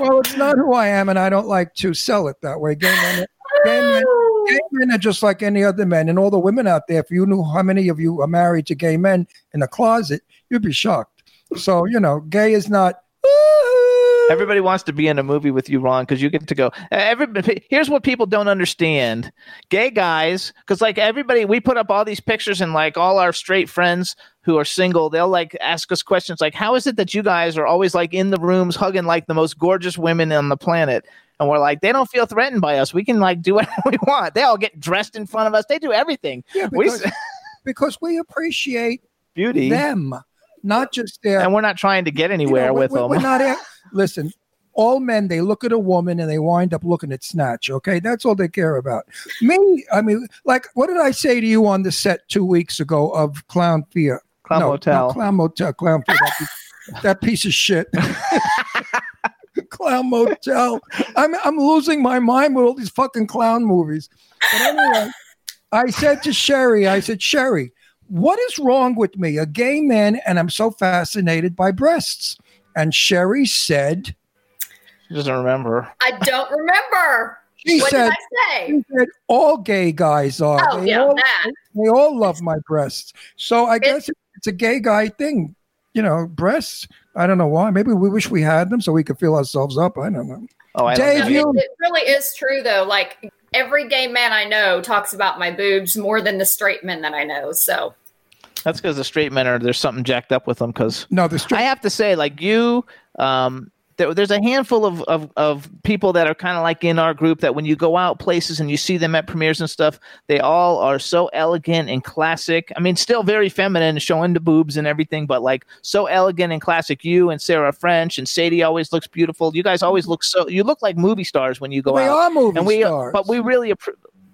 well, it's not who I am, and I don't like to sell it that way. Gay men, gay men, gay men are just like any other men, and all the women out there. If you knew how many of you are married to gay men in the closet, you'd be shocked. So you know, gay is not. Everybody wants to be in a movie with you, Ron, because you get to go. Everybody, here's what people don't understand: gay guys, because like everybody, we put up all these pictures, and like all our straight friends who are single, they'll like ask us questions like, "How is it that you guys are always like in the rooms hugging like the most gorgeous women on the planet?" And we're like, they don't feel threatened by us. We can like do whatever we want. They all get dressed in front of us. They do everything. Yeah, because, s- because we appreciate beauty, them, not just their. and we're not trying to get you anywhere know, we- with we- them. We're not. listen, all men they look at a woman and they wind up looking at snatch. Okay, that's all they care about. Me, I mean, like, what did I say to you on the set two weeks ago of Clown Fear? Clown no, Motel. no, Clown Motel. Clown Fear. That piece, that piece of shit. clown Motel. I'm I'm losing my mind with all these fucking clown movies. But anyway, I said to Sheri, I said, Sheri, what is wrong with me, a gay man, and I'm so fascinated by breasts? And Sheri said, She doesn't remember. I don't remember. She what said, did I say? she said, all gay guys are. Oh, they, yeah, all, that. they all love my breasts. So I guess it's a gay guy thing. You know, breasts. I don't know why. Maybe we wish we had them so we could fill ourselves up. I don't know. Oh, I Dave, know. You- it, it really is true, though. Like every gay man I know talks about my boobs more than the straight men that I know. So That's because the straight men are there's something jacked up with them. Because No, the straight. I have to say, like you, um, there, there's a handful of, of, of people that are kind of like in our group that when you go out places and you see them at premieres and stuff, they all are so elegant and classic. I mean, still very feminine, showing the boobs and everything, but like so elegant and classic. You and Sarah French and Sadie always looks beautiful. You guys always look so. You look like movie stars when you go They out. are movie and we, stars. But we really.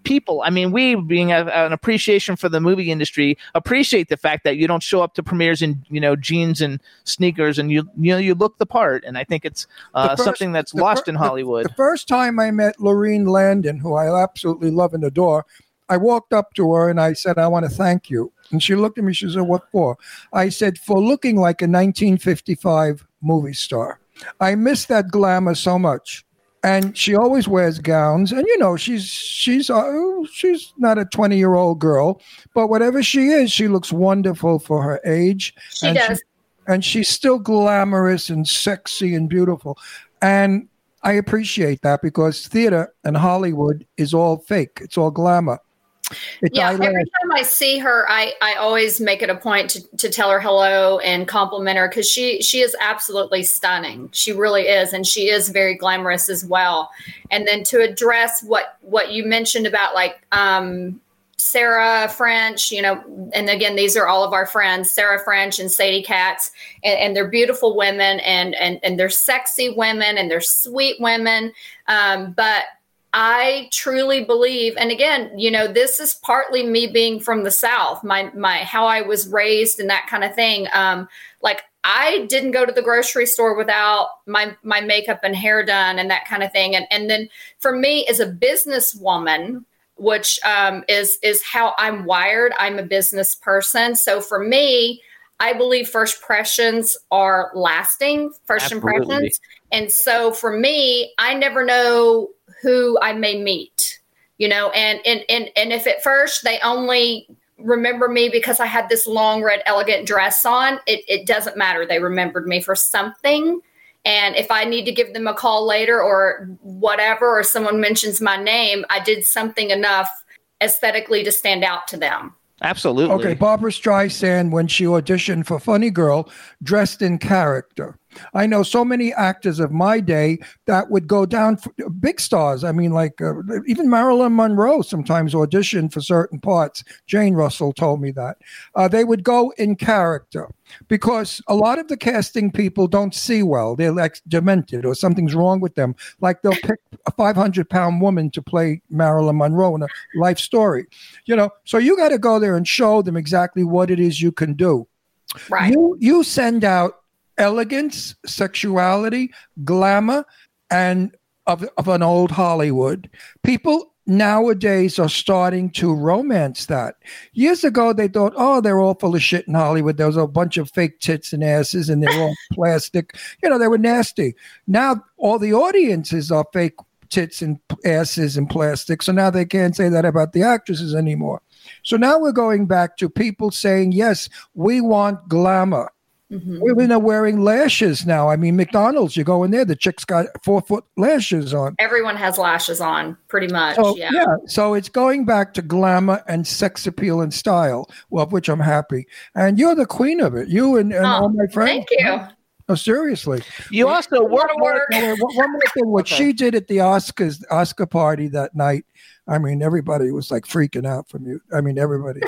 People, I mean, we being a, an appreciation for the movie industry, appreciate the fact that you don't show up to premieres in you know jeans and sneakers, and you you know you look the part, and I think it's uh, first- something that's lost in the- Hollywood. The, first time I met Lorene Landon, who I absolutely love and adore, I walked up to her and I said, I want to thank you. And she looked at me, she said, What for? I said, For looking like a 1955 movie star. I miss that glamour so much. And she always wears gowns, and you know she's she's uh, she's not a twenty year old girl, but whatever she is, she looks wonderful for her age. She and does. and she's still glamorous and sexy and beautiful. And I appreciate that because theater and Hollywood is all fake. It's all glamour. It's yeah, every time I see her, I, I always make it a point to, to tell her hello and compliment her because she she is absolutely stunning. She really is, and she is very glamorous as well. And then to address what what you mentioned about like um, Sarah French, you know, and again, these are all of our friends, Sarah French and Sadie Katz, and, and they're beautiful women and, and, and they're sexy women and they're sweet women. Um, but I truly believe, and again, you know, this is partly me being from the South, my, my, how I was raised and that kind of thing. Um, like I didn't go to the grocery store without my, my makeup and hair done and that kind of thing. And, and then for me as a businesswoman, which um, is is how I'm wired. I'm a business person, so for me, I believe first impressions are lasting. First Absolutely. impressions, and so for me, I never know who I may meet. You know, and and and and if at first they only remember me because I had this long red elegant dress on, it, it doesn't matter. They remembered me for something. And if I need to give them a call later or whatever, or someone mentions my name, I did something enough aesthetically to stand out to them. Absolutely. Okay, Barbra Streisand, when she auditioned for Funny Girl, dressed in character. I know so many actors of my day that would go down for big stars. I mean, like uh, even Marilyn Monroe sometimes auditioned for certain parts. Jane Russell told me that. Uh, they would go in character because a lot of the casting people don't see well. They're like demented or something's wrong with them. Like they'll pick a 500 pound woman to play Marilyn Monroe in a life story. You know, so you got to go there and show them exactly what it is you can do. Right. You you send out elegance, sexuality, glamour, and of, of an old Hollywood. People nowadays are starting to romance that. Years ago, they thought, oh, they're all full of shit in Hollywood. There was a bunch of fake tits and asses, and they're all plastic. You know, they were nasty. Now, all the audiences are fake tits and asses and plastic. So now they can't say that about the actresses anymore. So now we're going back to people saying, yes, we want glamour. Mhm. Women are wearing lashes now. I mean, McDonald's, you go in there, the chick's got four foot lashes on. Everyone has lashes on, pretty much. So, yeah. yeah. So it's going back to glamour and sex appeal and style, well, of which I'm happy. And you're the queen of it. You and, and Oh, all my friends. Thank you. No, seriously. You also A lot work work. Now, wait, one one more thing. What Okay. she did at the Oscars, Oscar party that night, I mean, everybody was like freaking out from you. I mean, everybody.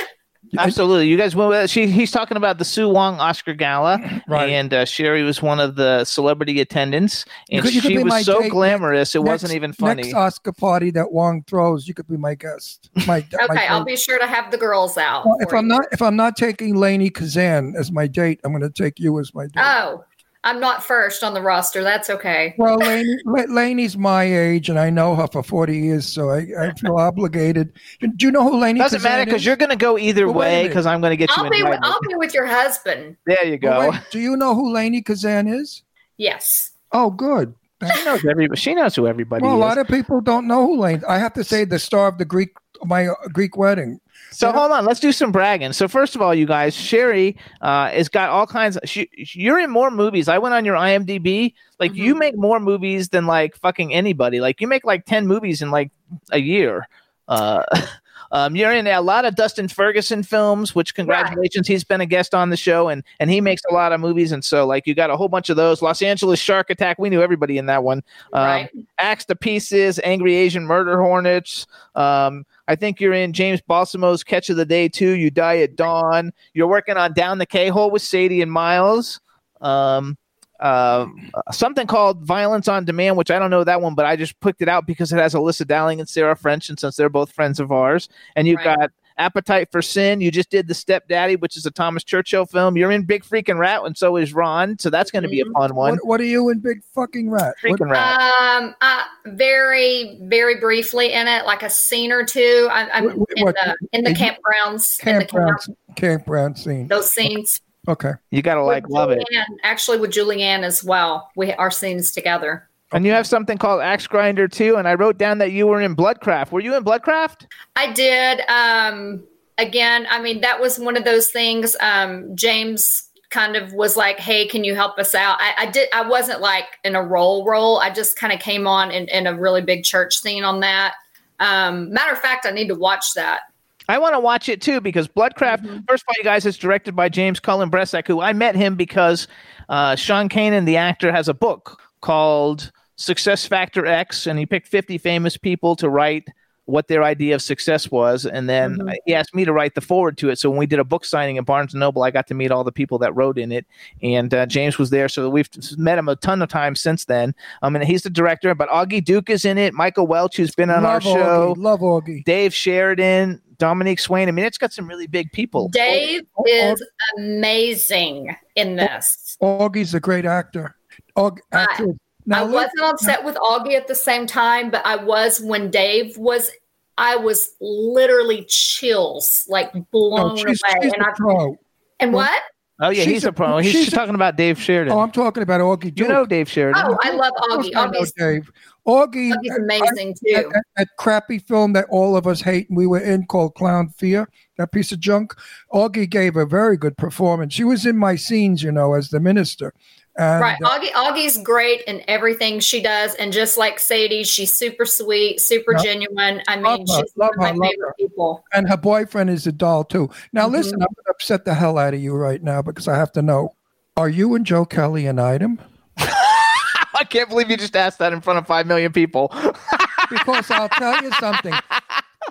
Absolutely, you guys. Well, she he's talking about the Sue Wong Oscar Gala, Right. and uh, Sheri was one of the celebrity attendants, You and could- you could she was so date glamorous it wasn't even funny. Next Oscar party that Wong throws, you could be my guest. My, my Okay, I'll be sure to have the girls out. Well, if I'm you. not if I'm not taking Lainie Kazan as my date, I'm going to take you as my date. Oh, I'm not first on the roster. That's okay. Well, Lainie, La- Lainie's my age, and I know her for 40 years, so I, I feel obligated. Do you know who Lainie Doesn't Kazan matter because you're going to go either Well, way because I'm going to get you I'll be with. I'll be with your husband. there you go. Well, wait, do you know who Lainie Kazan is? Yes. Oh, good. she knows everybody. She knows who everybody Well, a lot of people don't know who Lainie. I have to say, the star of the Greek, my uh, Greek wedding. So hold on, let's do some bragging. So first of all, you guys, Sherry uh, has got all kinds. Of, she, you're in more movies. I went on your IMDb. Like you make more movies than like fucking anybody. Like you make like ten movies in like a year. Uh, Um, you're in a lot of Dustin Ferguson films, which congratulations, he's been a guest on the show, and and he makes a lot of movies, and so like you got a whole bunch of those. Los Angeles Shark Attack, we knew everybody in that one. Um, Right. Axe to Pieces, Angry Asian Murder Hornets. Um, I think you're in James Balsamo's Catch of the Day too. You Die at Dawn. You're working on Down the K Hole with Sadie and Miles. Um, uh, something called Violence on Demand, which I don't know that one, but I just picked it out because it has Alyssa Dowling and Sarah French, and since they're both friends of ours, and you've Right. got Appetite for Sin. You just did The Stepdaddy, which is a Thomas Churchill film. You're in Big Freaking Rat, and so is Ron, so that's going to be a fun one. What, what are you in Big Fucking Rat? What- Freaking Rat. Um, uh, very, very briefly in it, like a scene or two. I, I'm What- in the in the is it campgrounds, the campground, camp, campground scene. those scenes. Okay. you got to like With love it. Julianne, Actually, with Julianne as well, we our scenes together. And you have something called Axe Grinder too. And I wrote down that you were in Bloodcraft. Were you in Bloodcraft? I did. Um, again, I mean, that was one of those things. Um, James kind of was like, "Hey, can you help us out?" I, I did. I wasn't like in a role role. I just kind of came on in, in a really big church scene on that. Um, matter of fact, I need to watch that. I want to watch it too because Bloodcraft. First of all, you guys, it's directed by James Cullen Bressack, who I met him because uh, Sean Kanan, the actor, has a book called Success Factor X, and he picked 50 famous people to write what their idea of success was, and then he asked me to write the forward to it. So when we did a book signing at Barnes and Noble, I got to meet all the people that wrote in it, and uh, James was there. So we've met him a ton of times since then. Um, and he's the director, but Augie Duke is in it. Michael Welch, who's been on our show. Augie. Love Augie. Dave Sheridan, Dominique Swain. I mean, it's got some really big people. Dave oh, is amazing in this. Augie's a great actor. Aug- actor. I look- wasn't uh, upset with Augie at the same time, but I was when Dave was. I was literally chills, like blown no, she's, away. she's And, a I, pro. and what? Oh yeah, She's he's a- a pro. He's she's she's a- talking about Dave Sheridan. Oh, I'm talking about Augie. you know Dave Sheridan. Oh, I love Of course Augie. I know Augie's, Dave. Augie, Augie's amazing that, too. that, that crappy film that all of us hate and we were in called Clown Fear, that piece of junk. Augie gave a very good performance. She was in my scenes, you know, as the minister. And, Right. Augie Augie's great in everything she does. And just like Sadie, she's super sweet, super Yep. genuine. I Love mean, her, she's one love of my her, love favorite people. and her boyfriend is a doll too. Now, Mhm. listen, I'm going to upset the hell out of you right now because I have to know: Are you and Joe Kelly an item? I can't believe you just asked that in front of five million people. Because I'll tell you something.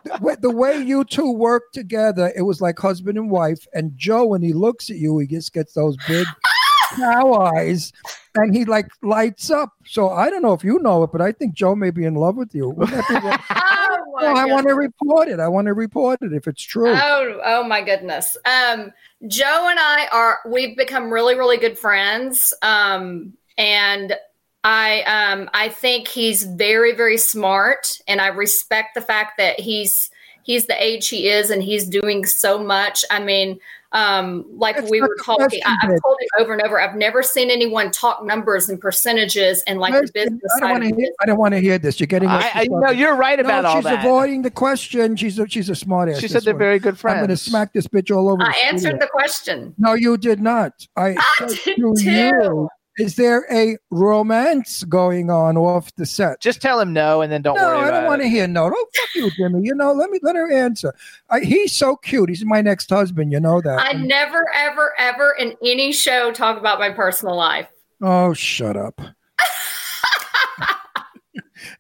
The The way you two work together, it was like husband and wife. And Joe, when he looks at you, he just gets those big cow eyes, and he like lights up. So I don't know if you know it, but I think Joe may be in love with you. Wouldn't that be right? Oh, Well, I want to report it. I want to report it if it's true. Oh, oh my goodness. Um, Joe and I are we've become really, really good friends. Um, and I um I think he's very, very smart and I respect the fact that he's he's the age he is and he's doing so much. I mean, um, like That's we were talking, I, I've told him over and over, I've never seen anyone talk numbers and percentages and like the business I don't side want to hear. I don't want to hear this. You're getting. I, I no, you're right about no, all she's that. avoiding the question. She's a she's a smart ass. she said they're very good friends. I'm going to smack this bitch all over. I the studio. answered the question. No, you did not. I, I did too. you, Is there a romance going on off the set? Just tell him no, and then don't no, worry I don't want to hear no. Don't fuck you, Jimmy. You know, let me let her answer. I, he's so cute. He's my next husband. You know that. I never, ever, ever in any show talk about my personal life. Oh, shut up.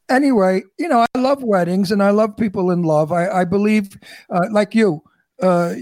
anyway, you know, I love weddings and I love people in love. I, I believe, uh, like you, uh,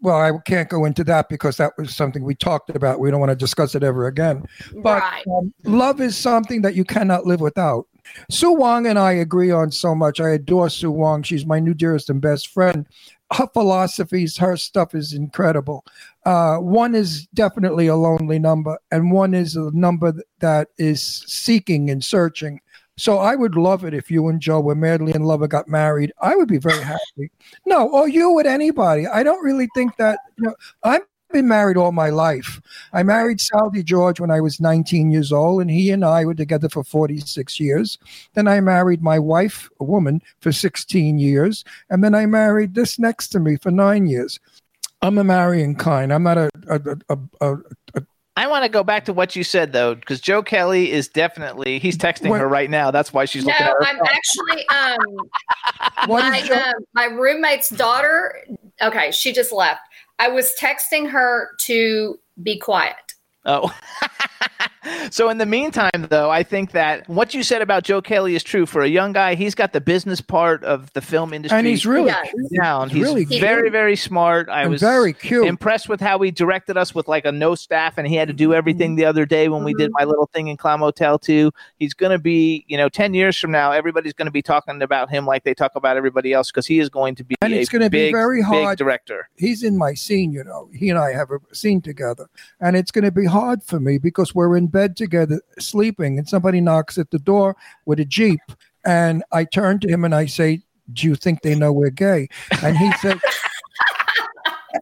well, I can't go into that because that was something we talked about. We don't want to discuss it ever again. But right. um, love is something that you cannot live without. Sue Wong and I agree on so much. I adore Sue Wong. She's my new dearest and best friend. Her philosophies, her stuff is incredible. Uh, one is definitely a lonely number, and one is a number that is seeking and searching. So I would love it if you and Joe were madly in love and got married. I would be very happy. No, or you with anybody. I don't really think that. You know, I've been married all my life. I married Sal George when I was 19 years old, and he and I were together for 46 years. Then I married my wife, a woman, for 16 years, and then I married this next to me for nine years. I'm a marrying kind. I'm not a a, a, a, I want to go back to what you said though, because Joe Kelly is definitely he's texting What- her right now. That's why she's No, looking at her. I'm actually um my is Joe- um, my roommate's daughter. Okay, she just left. I was texting her to be quiet. Oh. so in the meantime, though, I think that what you said about Joe Kelly is true. For a young guy, he's got the business part of the film industry. and he's really Yeah. down. He's really very, cute. very smart. I and was very cute. impressed with how he directed us with like a no staff, and he had to do everything mm-hmm. the other day when we did mm-hmm. my little thing in Clown Motel too. He's going to be, you know, ten years from now, everybody's going to be talking about him like they talk about everybody else because he is going to be And a it's gonna be big, very big hard. director. he's in my scene, you know. He and I have a scene together, and it's going to be hard for me because we're in bed together, sleeping, and somebody knocks at the door with a jeep, and I turn to him and I say, "Do you think they know we're gay?" And he said.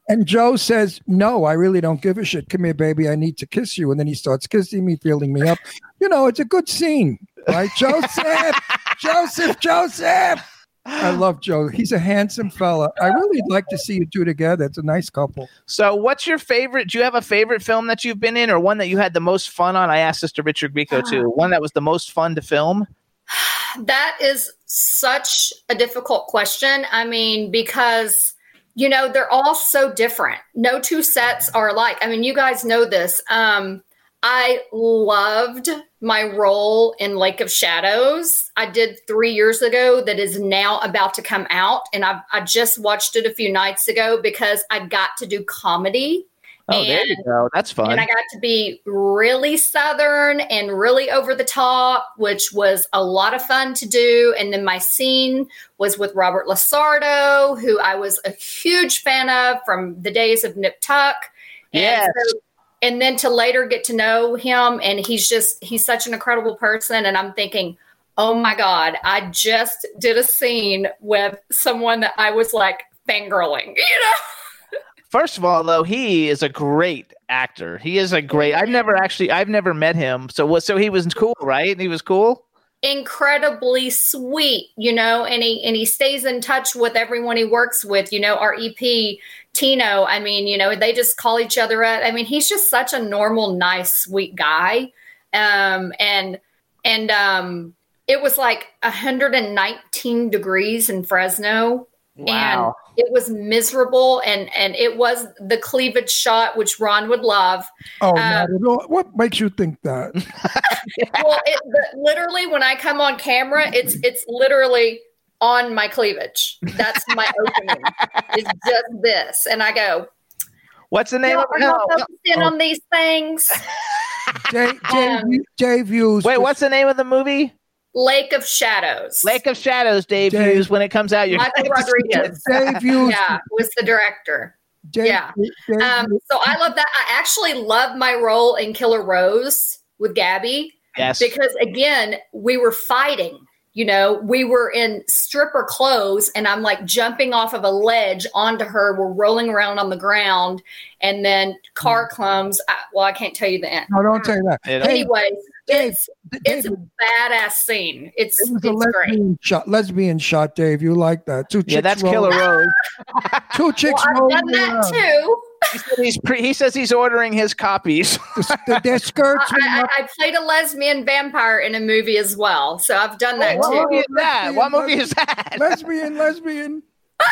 And Joe says, No, I really don't give a shit. Come here, baby. I need to kiss you. And then he starts kissing me, feeling me up. You know, it's a good scene, right? Joseph, Joseph, Joseph. I love Joe. He's a handsome fella. I really like to see you two together. It's a nice couple. So, what's your favorite? Do you have a favorite film that you've been in, or one that you had the most fun on? I asked this to Richard Grieco too. One that was the most fun to film. That is such a difficult question. I mean, because you know they're all so different. No two sets are alike. I mean, you guys know this. Um, I loved my role in Lake of Shadows. I did three years ago. That is now about to come out, and I I just watched it a few nights ago because I got to do comedy. Oh, there you go. That's fun. and I got to be really southern and really over the top, which was a lot of fun to do. And then my scene was with Robert LaSardo, who I was a huge fan of from the days of Nip Tuck. And Yes. so- and then to later get to know him, and he's just he's such an incredible person. And I'm thinking, oh my god, I just did a scene with someone that I was like fangirling, you know. First of all, though, he is a great actor. He is a great. I've never mm-hmm. actually, I've never met him. So what? So he was cool, right? And he was cool. incredibly sweet, you know, and he and he stays in touch with everyone he works with, you know, our EP Tino, I mean, you know, they just call each other up. I mean, he's just such a normal, nice, sweet guy. Um and and um it was like 119 degrees in Fresno and it was miserable and and it was the cleavage shot which Ron would love Oh, Um, not at all. What makes you think that? well, it, literally, when I come on camera, it's it's literally on my cleavage. That's my opening. It's just this, and I go. What's the name No, of I'm no, not on these things. Dave, Dave, Um, Dave Hughes. Wait, what's the name of the movie? Lake of Shadows. Lake of Shadows, Dave, Dave- Hughes. When it comes out, you're Michael Rodriguez. Dave Hughes. Yeah, was the director. Dave, yeah. Dave Um, so I love that. I actually love my role in Killer Rose with Gabby. yes. because again we were fighting you know we were in stripper clothes and i'm like jumping off of a ledge onto her we're rolling around on the ground and then car mm. comes I, well i can't tell you the end no, don't say that. It- Hey, anyways Dave, it's it's a badass scene it's it was it's a great lesbian shot. Lesbian shot, Dave. You like that? Two chicks. yeah, that's rolling- Killer Rose. Two well, chicks i've rolling done that around. too He, said he's pre- he says he's ordering his copies. Their- Their skirts. I. I, I played a lesbian vampire in a movie as well so i've done that what too movie is that? lesbian, What movie is that? lesbian, lesbian. um,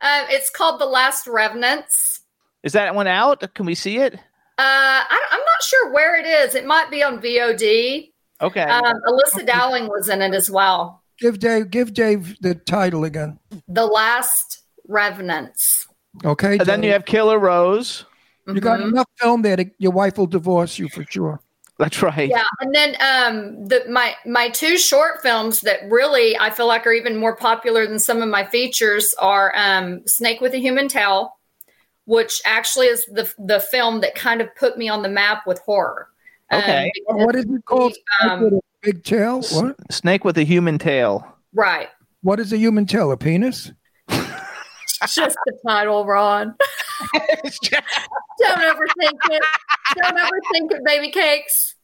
it's called the last revenants Is that one out? Can we see it? Uh, I, I'm not sure where it is. It might be on VOD. Okay. Um, Alyssa Dowling was in it as well. Give Dave. Give Dave the title again. The Last Revenants. Okay. and then you have Killer Rose. You got Mhm. enough film there. To, your wife will divorce you for sure. That's right. Yeah, and then um, the my my two short films that really I feel like are even more popular than some of my features are um, Snake with a Human Tail, which actually is the the film that kind of put me on the map with horror. Um, Okay. because What is it called? Um, big tail. What? Snake with a human tail. right. What is a human tail? A penis? Just the title, Ron. Don't overthink it. Don't overthink it, baby cakes.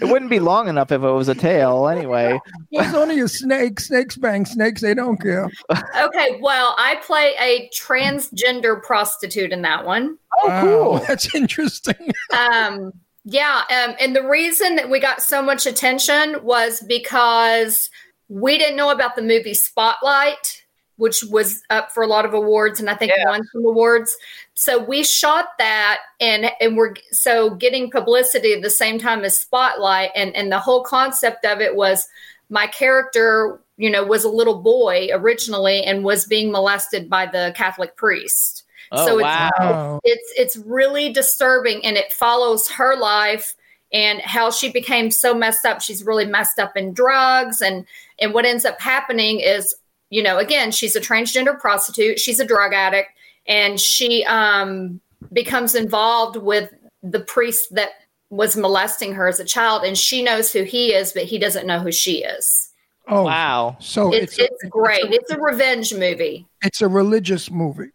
It wouldn't be long enough if it was a tail, anyway. It's only a snake. Snakes bang snakes. They don't care. Okay, well, I play a transgender prostitute in that one. Oh, Wow, cool. That's interesting. Um, yeah, um, and the reason that we got so much attention was because we didn't know about the movie Spotlight, which was up for a lot of awards, and I think Yeah. won some awards. So we shot that, and and we're so getting publicity at the same time as Spotlight, and and the whole concept of it was my character, you know, was a little boy originally and was being molested by the Catholic priest. Oh, So it's- wow. It's it's really disturbing and it follows her life and how she became so messed up she's really messed up in drugs and and what ends up happening is you know again she's a transgender prostitute she's a drug addict and she um becomes involved with the priest that was molesting her as a child and she knows who he is but he doesn't know who she is. Oh, Wow. So it's it's it's, great. a- it's a revenge movie. It's a religious movie.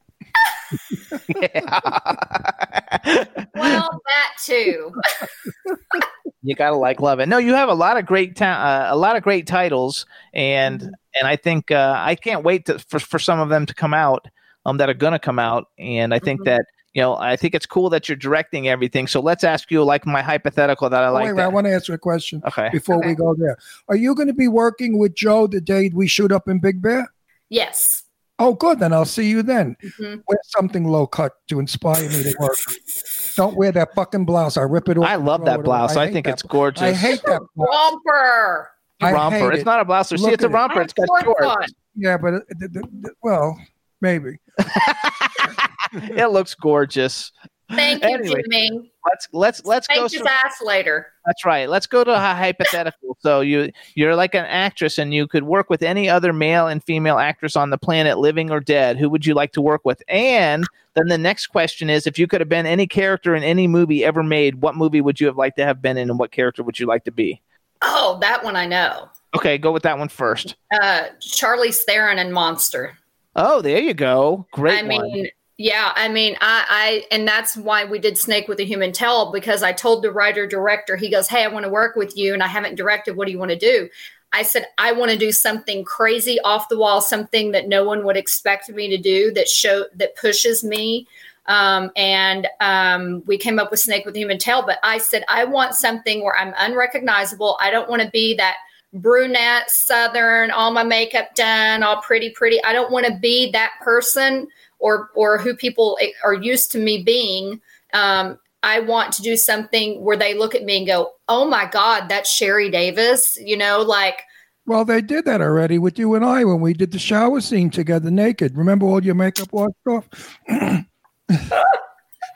well that too you gotta like love it. No, you have a lot of great ta- uh, a lot of great titles, and and I think uh, I can't wait to, for for some of them to come out. Um, that are gonna come out, and I think Mhm. that you know I think it's cool that you're directing everything. So let's ask you like my hypothetical that I Oh, like. wait, wait, I want to answer a question okay. before we go there. Are you going to be working with Joe the day we shoot up in Big Bear? yes Oh, good. Then I'll see you then. Mhm. Wear something low cut to inspire me to work. Don't wear that fucking blouse. I'll rip it off. I love that blouse. I, hate think it's bl- gorgeous. I hate that blouse. romper I romper. hate It's it. not a blouse. See, Look it's a at it. romper. It's got shorts. one. Yeah, but it, it- it- it- well, maybe. it looks gorgeous. Thank you, Anyway. Jimmy. Let's let's let's go. Thank his some- ass later. That's right. Let's go to a hypothetical. So you you're like an actress, and you could work with any other male and female actress on the planet, living or dead. Who would you like to work with? And then the next question is, if you could have been any character in any movie ever made, what movie would you have liked to have been in, and what character would you like to be? Oh, that one I know. Okay, go with that one first. Uh, Charlize Theron and Monster. Oh, there you go. Great I mean, one. Yeah, I mean, I, I, and that's why we did Snake with a Human Tail because I told the writer director, he goes, Hey, I want to work with you and I haven't directed. What do you want to do? I said, I want to do something crazy off the wall, something that no one would expect me to do that show that pushes me. Um, and um, we came up with Snake with a Human Tail. But I said, I want something where I'm unrecognizable. I don't want to be that brunette, southern, all my makeup done, all pretty, pretty. I don't want to be that person or or who people are used to me being. Um, I want to do something where they look at me and go, "Oh my God, that's Sheri Davis." You know, like Well, they did that already with you and I when we did the shower scene together naked. Remember all your makeup washed off?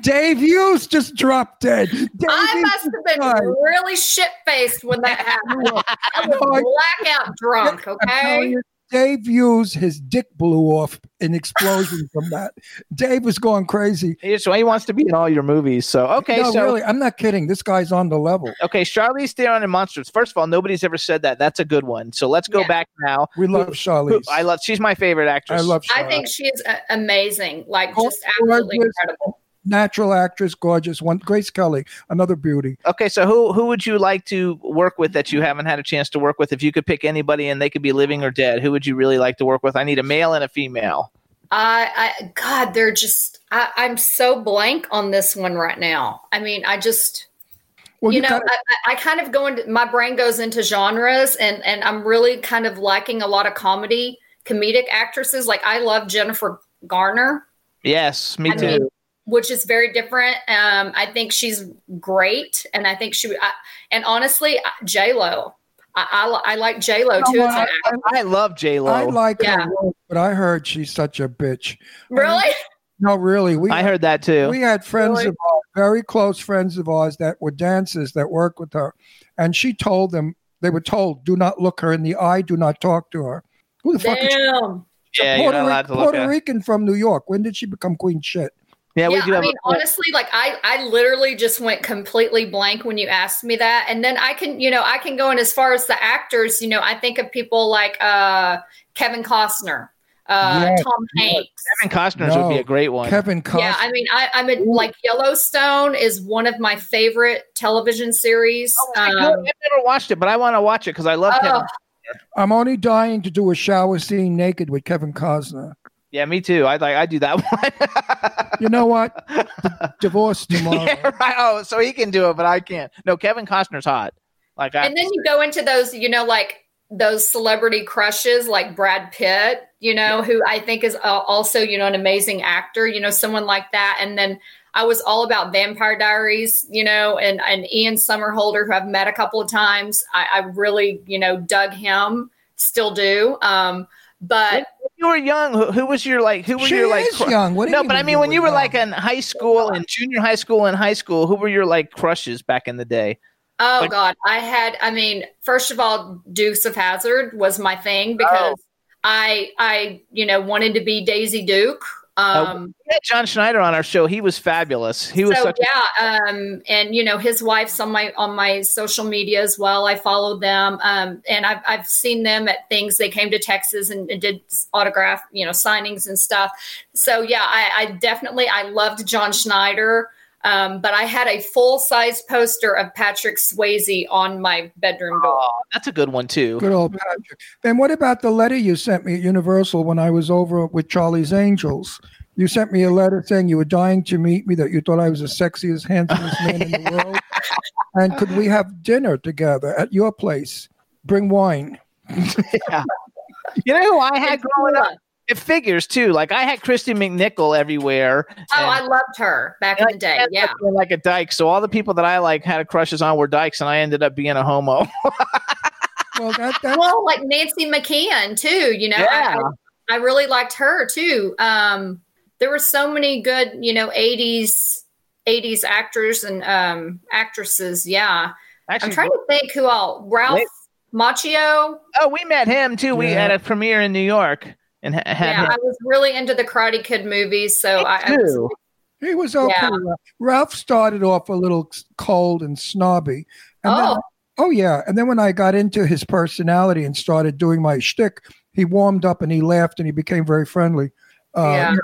Dave Hughes just dropped dead. Dave I must have been died. really shit faced when that happened. I was blackout drunk. Okay. You, Dave Hughes, his dick blew off in explosion from that. Dave was going crazy. He, so he wants to be in all your movies. So okay, no, so really, I'm not kidding. This guy's on the level. okay, Charlize Theron and Monsters. First of all, nobody's ever said that. That's a good one. So let's go Yeah. back now. We love Who- Charlize. I love. She's my favorite actress. I love I think she is uh, amazing. Like Oh, just absolutely gorgeous. incredible. Natural actress, gorgeous one. Grace Kelly, another beauty. Okay, so who who would you like to work with that you haven't had a chance to work with? If you could pick anybody and they could be living or dead, who would you really like to work with? I need a male and a female. I, I God, they're just. I, I'm so blank on this one right now. I mean, I just. Well, you you, know, gotta- I, I kind of go into my brain goes into genres, and and I'm really kind of liking a lot of comedy, comedic actresses. Like I love Jennifer Garner, Yes, me I too. mean, which is very different. Um, I think she's great, and I think she. I, and honestly, J Lo, I, I, I like J Lo too. You know as an what? actor. I love J Lo. I like Yeah. her, but I heard she's such a bitch. Really? No, really, we I heard that too. we had friends Really? of ours, very close friends of ours that were dancers that worked with her, and she told them they were told, "Do not look her in the eye. Do not talk to her." Who the fuck is she? Damn. yeah, you're Puerto, not allowed to Puerto at. Rican from New York. When did she become queen shit? Yeah, we yeah, do I have. mean, a, honestly, like I, I literally just went completely blank when you asked me that, and then I can, you know, I can go in as far as the actors. You know, I think of people like uh, Kevin Costner, uh, Yes, Tom Hanks. Kevin Costner's would be a great one. Kevin Costner. Yeah, I mean, I, I'm a, like Yellowstone is one of my favorite television series. I know, Um, I've never watched it, but I want to watch it because I love oh, Kevin. I'm only dying to do a shower scene naked with Kevin Costner. Yeah, me too. I like I do that one. You know what? D- divorce tomorrow. yeah, right. Oh, so he can do it, but I can't. No, Kevin Costner's hot. Like I, and then you go into those, you know, like those celebrity crushes like Brad Pitt, you know, who I think is uh, also, you know, an amazing actor, you know, someone like that. And then I was all about Vampire Diaries, you know, and, and Ian Somerhalder, who I've met a couple of times. I, I really, you know, dug him, still do. Um, but when you were young, who, who was your like? Who were She your like? is cru- young. What do no, you but I mean mean, you when were you were like in high school and junior high school and high school, who were your like crushes back in the day? Oh Like- God, I had. I mean, first of all, Dukes of Hazzard was my thing because Oh. I, I, you know, wanted to be Daisy Duke. Um, We had John Schneider on our show. He was fabulous. He was so such. a- yeah, um, and you know, his wife's on my on my social media as well. I followed them, um, and I've I've seen them at things. They came to Texas and, and did autograph, you know, signings and stuff. So yeah, I, I definitely I loved John Schneider. Um, but I had a full size poster of Patrick Swayze on my bedroom door. Oh, that's a good one too. Good old Patrick. And what about the letter you sent me at Universal when I was over with Charlie's Angels? You sent me a letter saying you were dying to meet me, that you thought I was the sexiest, handsomest man in the world. And could we have dinner together at your place? Bring wine. yeah. You know who I had growing up? It figures too. Like I had Kristy McNichol everywhere. Oh, and- I loved her back in the day. and Yeah. Like a dyke. So all the people that I like had crushes on were dykes, and I ended up being a homo. Well, that, that Well, like Nancy McKeon too. You know, I- Yeah. I, I really liked her too. Um, there were so many good, you know, '80s '80s actors and um, actresses. Yeah, Actually, I'm trying to think who all. Ralph Wait. Macchio. oh, we met him too. We Yeah. had a premiere in New York and ha- had Yeah, him. I was really into the Karate Kid movies, so I, I was, too. he was okay. Yeah. Ralph started off a little cold and snobby. And then, Oh. oh, yeah. And then when I got into his personality and started doing my shtick, he warmed up and he laughed and he became very friendly. Uh, Yeah.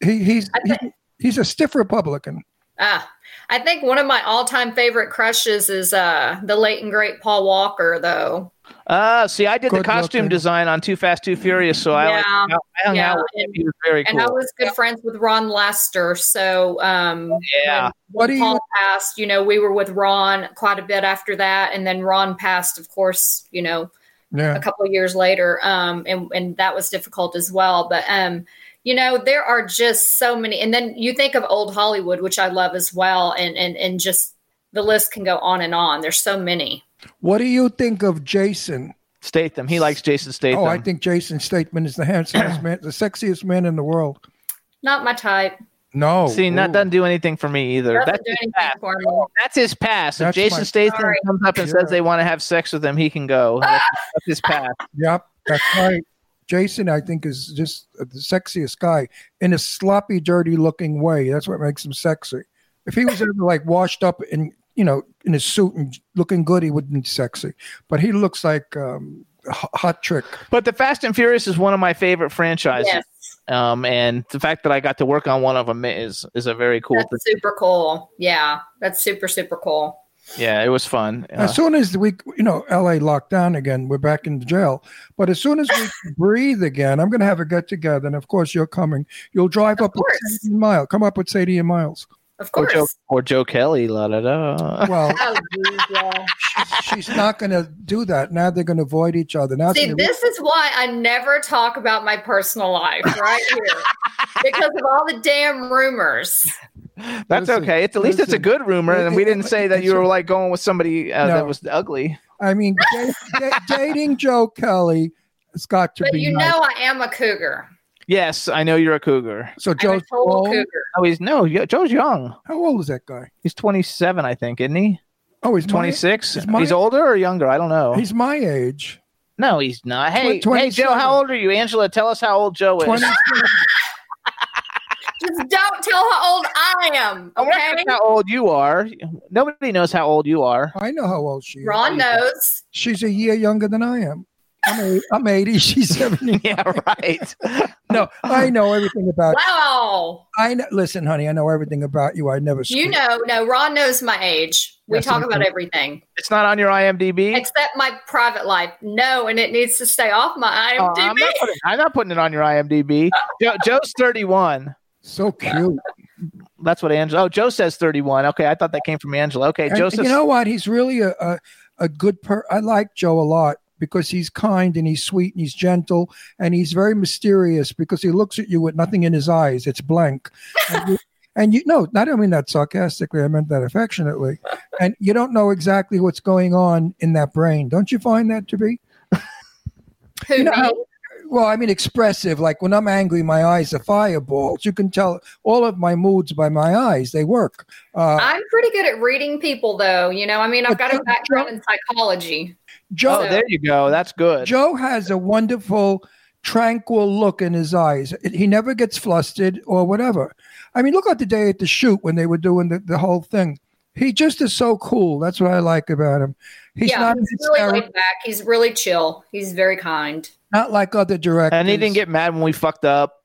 He, he's, I he, he's a stiff Republican. Ah, I think one of my all-time favorite crushes is uh, the late and great Paul Walker, though. Uh, see, I did the costume looking. design on Too Fast, Too Furious, so I, like, I hung Yeah, out with him. and- He was very And I was good friends with Ron Lester, so um, Yeah. when, What do when you- Paul passed, you know, we were with Ron quite a bit after that, and then Ron passed, of course, you know, Yeah. a couple of years later, um, and and that was difficult as well. But um, you know, there are just so many, and then you think of old Hollywood, which I love as well, and and and just the list can go on and on. There's so many. What do you think of Jason? Statham. He likes Jason Statham. Oh, I think Jason Statham is the handsomest man, the sexiest man in the world. Not my type. No. See, that Ooh. doesn't do anything for me either. That's do his anything pass. for me. That's his pass. If Jason my- Statham Sorry. comes up and Yeah. says they want to have sex with him, he can go. That's, that's his pass. Yep, that's right. Jason, I think, is just the sexiest guy in a sloppy, dirty looking way. That's what makes him sexy. If he was ever like washed up in, you know, in his suit and looking good, he wouldn't be sexy. But he looks like um, a h- hot trick. But the Fast and Furious is one of my favorite franchises. Yes, Um, and the fact that I got to work on one of them is is a very cool. that's thing. super cool. Yeah, that's super super cool. Yeah, it was fun. Uh, As soon as we, you know, LA locked down again, we're back in the jail. But as soon as we breathe again, I'm going to have a get together. And of course, you're coming. You'll drive Of up with course. 80 miles. Come up with 80 miles. Of or course. Joe or Joe Kelly, la da da. Well, Oh, geez, yeah. she's not going to do that. Now they're going to avoid each other. Now See, gonna be- this is why I never talk about my personal life right here because of all the damn rumors. That's Listen, okay. It's at least it's a good rumor, and we didn't say that you were like going with somebody uh, No. that was ugly. I mean, da- da- dating Joe Kelly has got to But be you nice. know, I am a cougar. Yes, I know you're a cougar. so I'm a Joe's total old. cougar. Oh, he's no, Joe's young. How old is that guy? He's 27, I think, isn't he? Oh, he's 26. he's my- he's older or younger? I don't know. He's my age. no, he's not. Hey, hey, Joe, how old are you? Angela, tell us how old Joe is. Just don't tell how old I am. Oh, I'm not Okay. sure how old you are. Nobody knows how old you are. I know how old she is. Ron knows. She's a year younger than I am. I'm, eight, I'm 80. She's 70. yeah, right. No, I know everything about Wow. I know, listen, honey. I know everything about you. I never. You know, no, Ron knows my age. We Yes, talk about do. everything It's not on your IMDb. except my private life. No, and it needs to stay off my IMDb. I'm, not putting, I'm not putting it on your IMDb. Joe, Joe's 31. So cute. That's what Angela. Oh, Joe says 31. Okay, I thought that came from Angela. Okay, And Joe you know what? He's really a a, a good per. I like Joe a lot because he's kind and he's sweet and he's gentle and he's very mysterious because he looks at you with nothing in his eyes. It's blank. And you, and you no, I don't mean that sarcastically. I meant that affectionately. And you don't know exactly what's going on in that brain. Don't you find that to be? Who You know well, I mean expressive. Like when I'm angry, my eyes are fireballs. You can tell all of my moods by my eyes. They work. Uh, I'm pretty good at reading people, though. You know, I mean, I've got a background in psychology. Joe, oh, there you go. That's good. Joe has a wonderful, tranquil look in his eyes. He never gets flustered or whatever. I mean, look at the day at the shoot when they were doing the, the whole thing. He just is so cool. That's what I like about him. He's yeah, not he's really laid back. He's really chill. He's very kind. not like other directors. and he didn't get mad when we fucked up.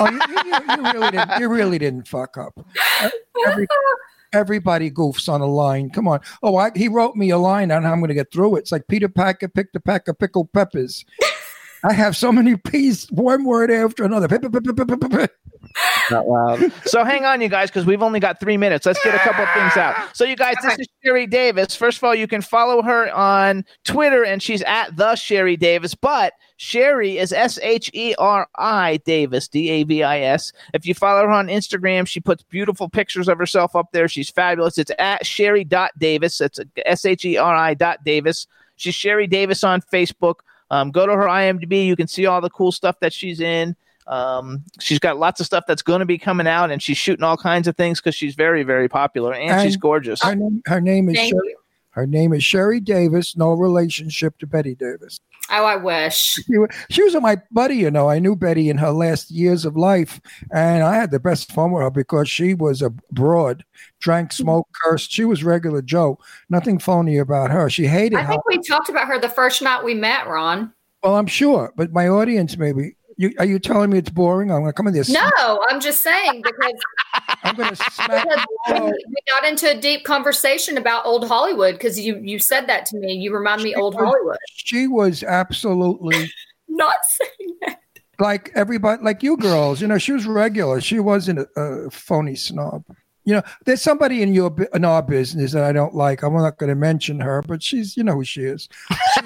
Oh, you, you- you- you really didn't. You really didn't fuck up. Every, everybody goofs on a line. Come on. Oh, I, he wrote me a line on how I'm going to get through it. It's like Peter Packer picked a pack of pickled peppers. I have so many peas, one word after another. Not loud. so hang on, you guys, because we've only got three minutes. Let's get a couple of things out. So, you guys, this is Sheri Davis. First of all, you can follow her on Twitter, and she's at the Sheri Davis. But Sheri is S H E R I Davis, D A V I S. If you follow her on Instagram, she puts beautiful pictures of herself up there. She's fabulous. It's at Sheri.Davis. It's S H E R I dot Davis. She's Sheri Davis on Facebook. Um, go to her IMDb. You can see all the cool stuff that she's in. Um, she's got lots of stuff that's going to be coming out, and she's shooting all kinds of things because she's very, very popular and, she's gorgeous. Her name, her name is Sheri, her name is Sheri Davis. No relationship to Bette Davis. Oh, I wish. She, was my buddy, you know. I knew Bette in her last years of life, and I had the best fun with her because she was a broad, drank, hmm. smoked, cursed. She was regular Joe. Nothing phony about her. She hated I think we talked about her the first night we met, Ron. well. I'm sure, but my audience maybe. You, are you telling me it's boring? I'm going to come in there. No, I'm just saying because, I'm going to smack. we got into a deep conversation about old Hollywood because you you said that to me. You remind me old Hollywood. She was absolutely Not saying that. like everybody, like you girls. You know, she was regular. She wasn't a, a phony snob. You know, there's somebody in your in our business that I don't like. I'm not going to mention her, but she's you know who she is. She,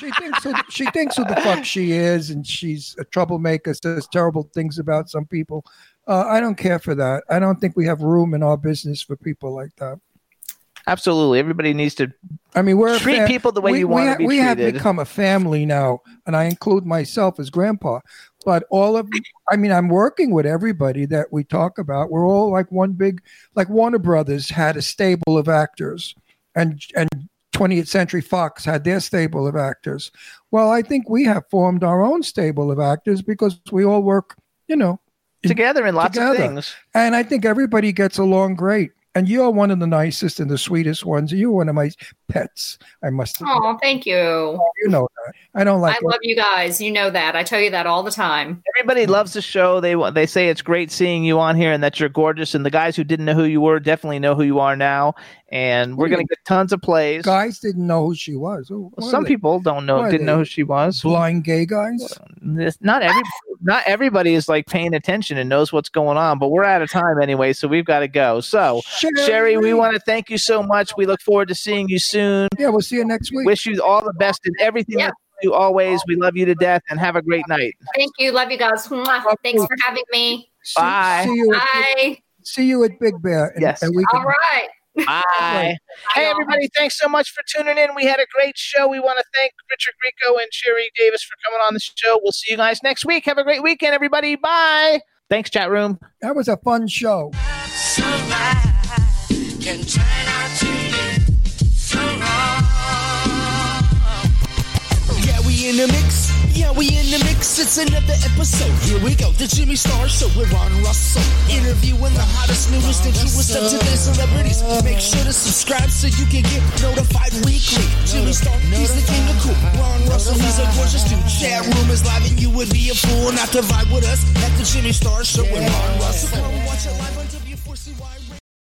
she thinks who, she thinks who the fuck she is, and she's a troublemaker. Says terrible things about some people. Uh, I don't care for that. I don't think we have room in our business for people like that. Absolutely, everybody needs to I mean, we're treat fam- people the way we, you want to be we have become a family now, and I include myself as grandpa. But all of, I mean, I'm working with everybody that we talk about. We're all like one big, like Warner Brothers had a stable of actors, and and 20th Century Fox had their stable of actors. Well, I think we have formed our own stable of actors because we all work, you know, together in lots together. of things. and I think everybody gets along great. And you're one of the nicest and the sweetest ones. You're one of my pets. I must. admit. Oh, thank you. You know that. I don't like. I love you guys. You know that. I tell you that all the time. Everybody loves the show. They they say it's great seeing you on here and that you're gorgeous. And the guys who didn't know who you were definitely know who you are now. And we're What gonna get tons of plays. guys didn't know who she was. Oh, who- what Some they? people don't know, Why didn't they know who she was. blind gay guys. Not every, not everybody is like paying attention and knows what's going on. But we're out of time anyway, so we've got to go. So Sheri, we want to thank you so much. We look forward to seeing you soon. Yeah, we'll see you next week. Wish you all the best in everything Yeah. that you do always. We love you to death and have a great night. Thank you. Love you guys. Thanks for having me. See, Bye. See you, at, Bye. see you at Big Bear. and- Yes. and we can- All right. Bye. Hey, everybody, thanks so much for tuning in. We had a great show. We want to thank Richard Grieco and Sheri Davis for coming on the show. We'll see you guys next week. Have a great weekend, everybody. Bye. Thanks, chat room. that was a fun show. Can turn out to be so wrong. Yeah, we in the mix. Yeah, we in the mix, it's another episode. Here we go, the Jimmy Star Show with Ron Russell. Interviewing the hottest, newest, and truest of today's celebrities. Make sure to subscribe so you can get notified weekly. Jimmy Star, he's the king of cool. Ron Russell, he's a gorgeous dude. Chat room is live, and you would be a fool not to vibe with us at the Jimmy Star Show with Ron Russell. Watch it live on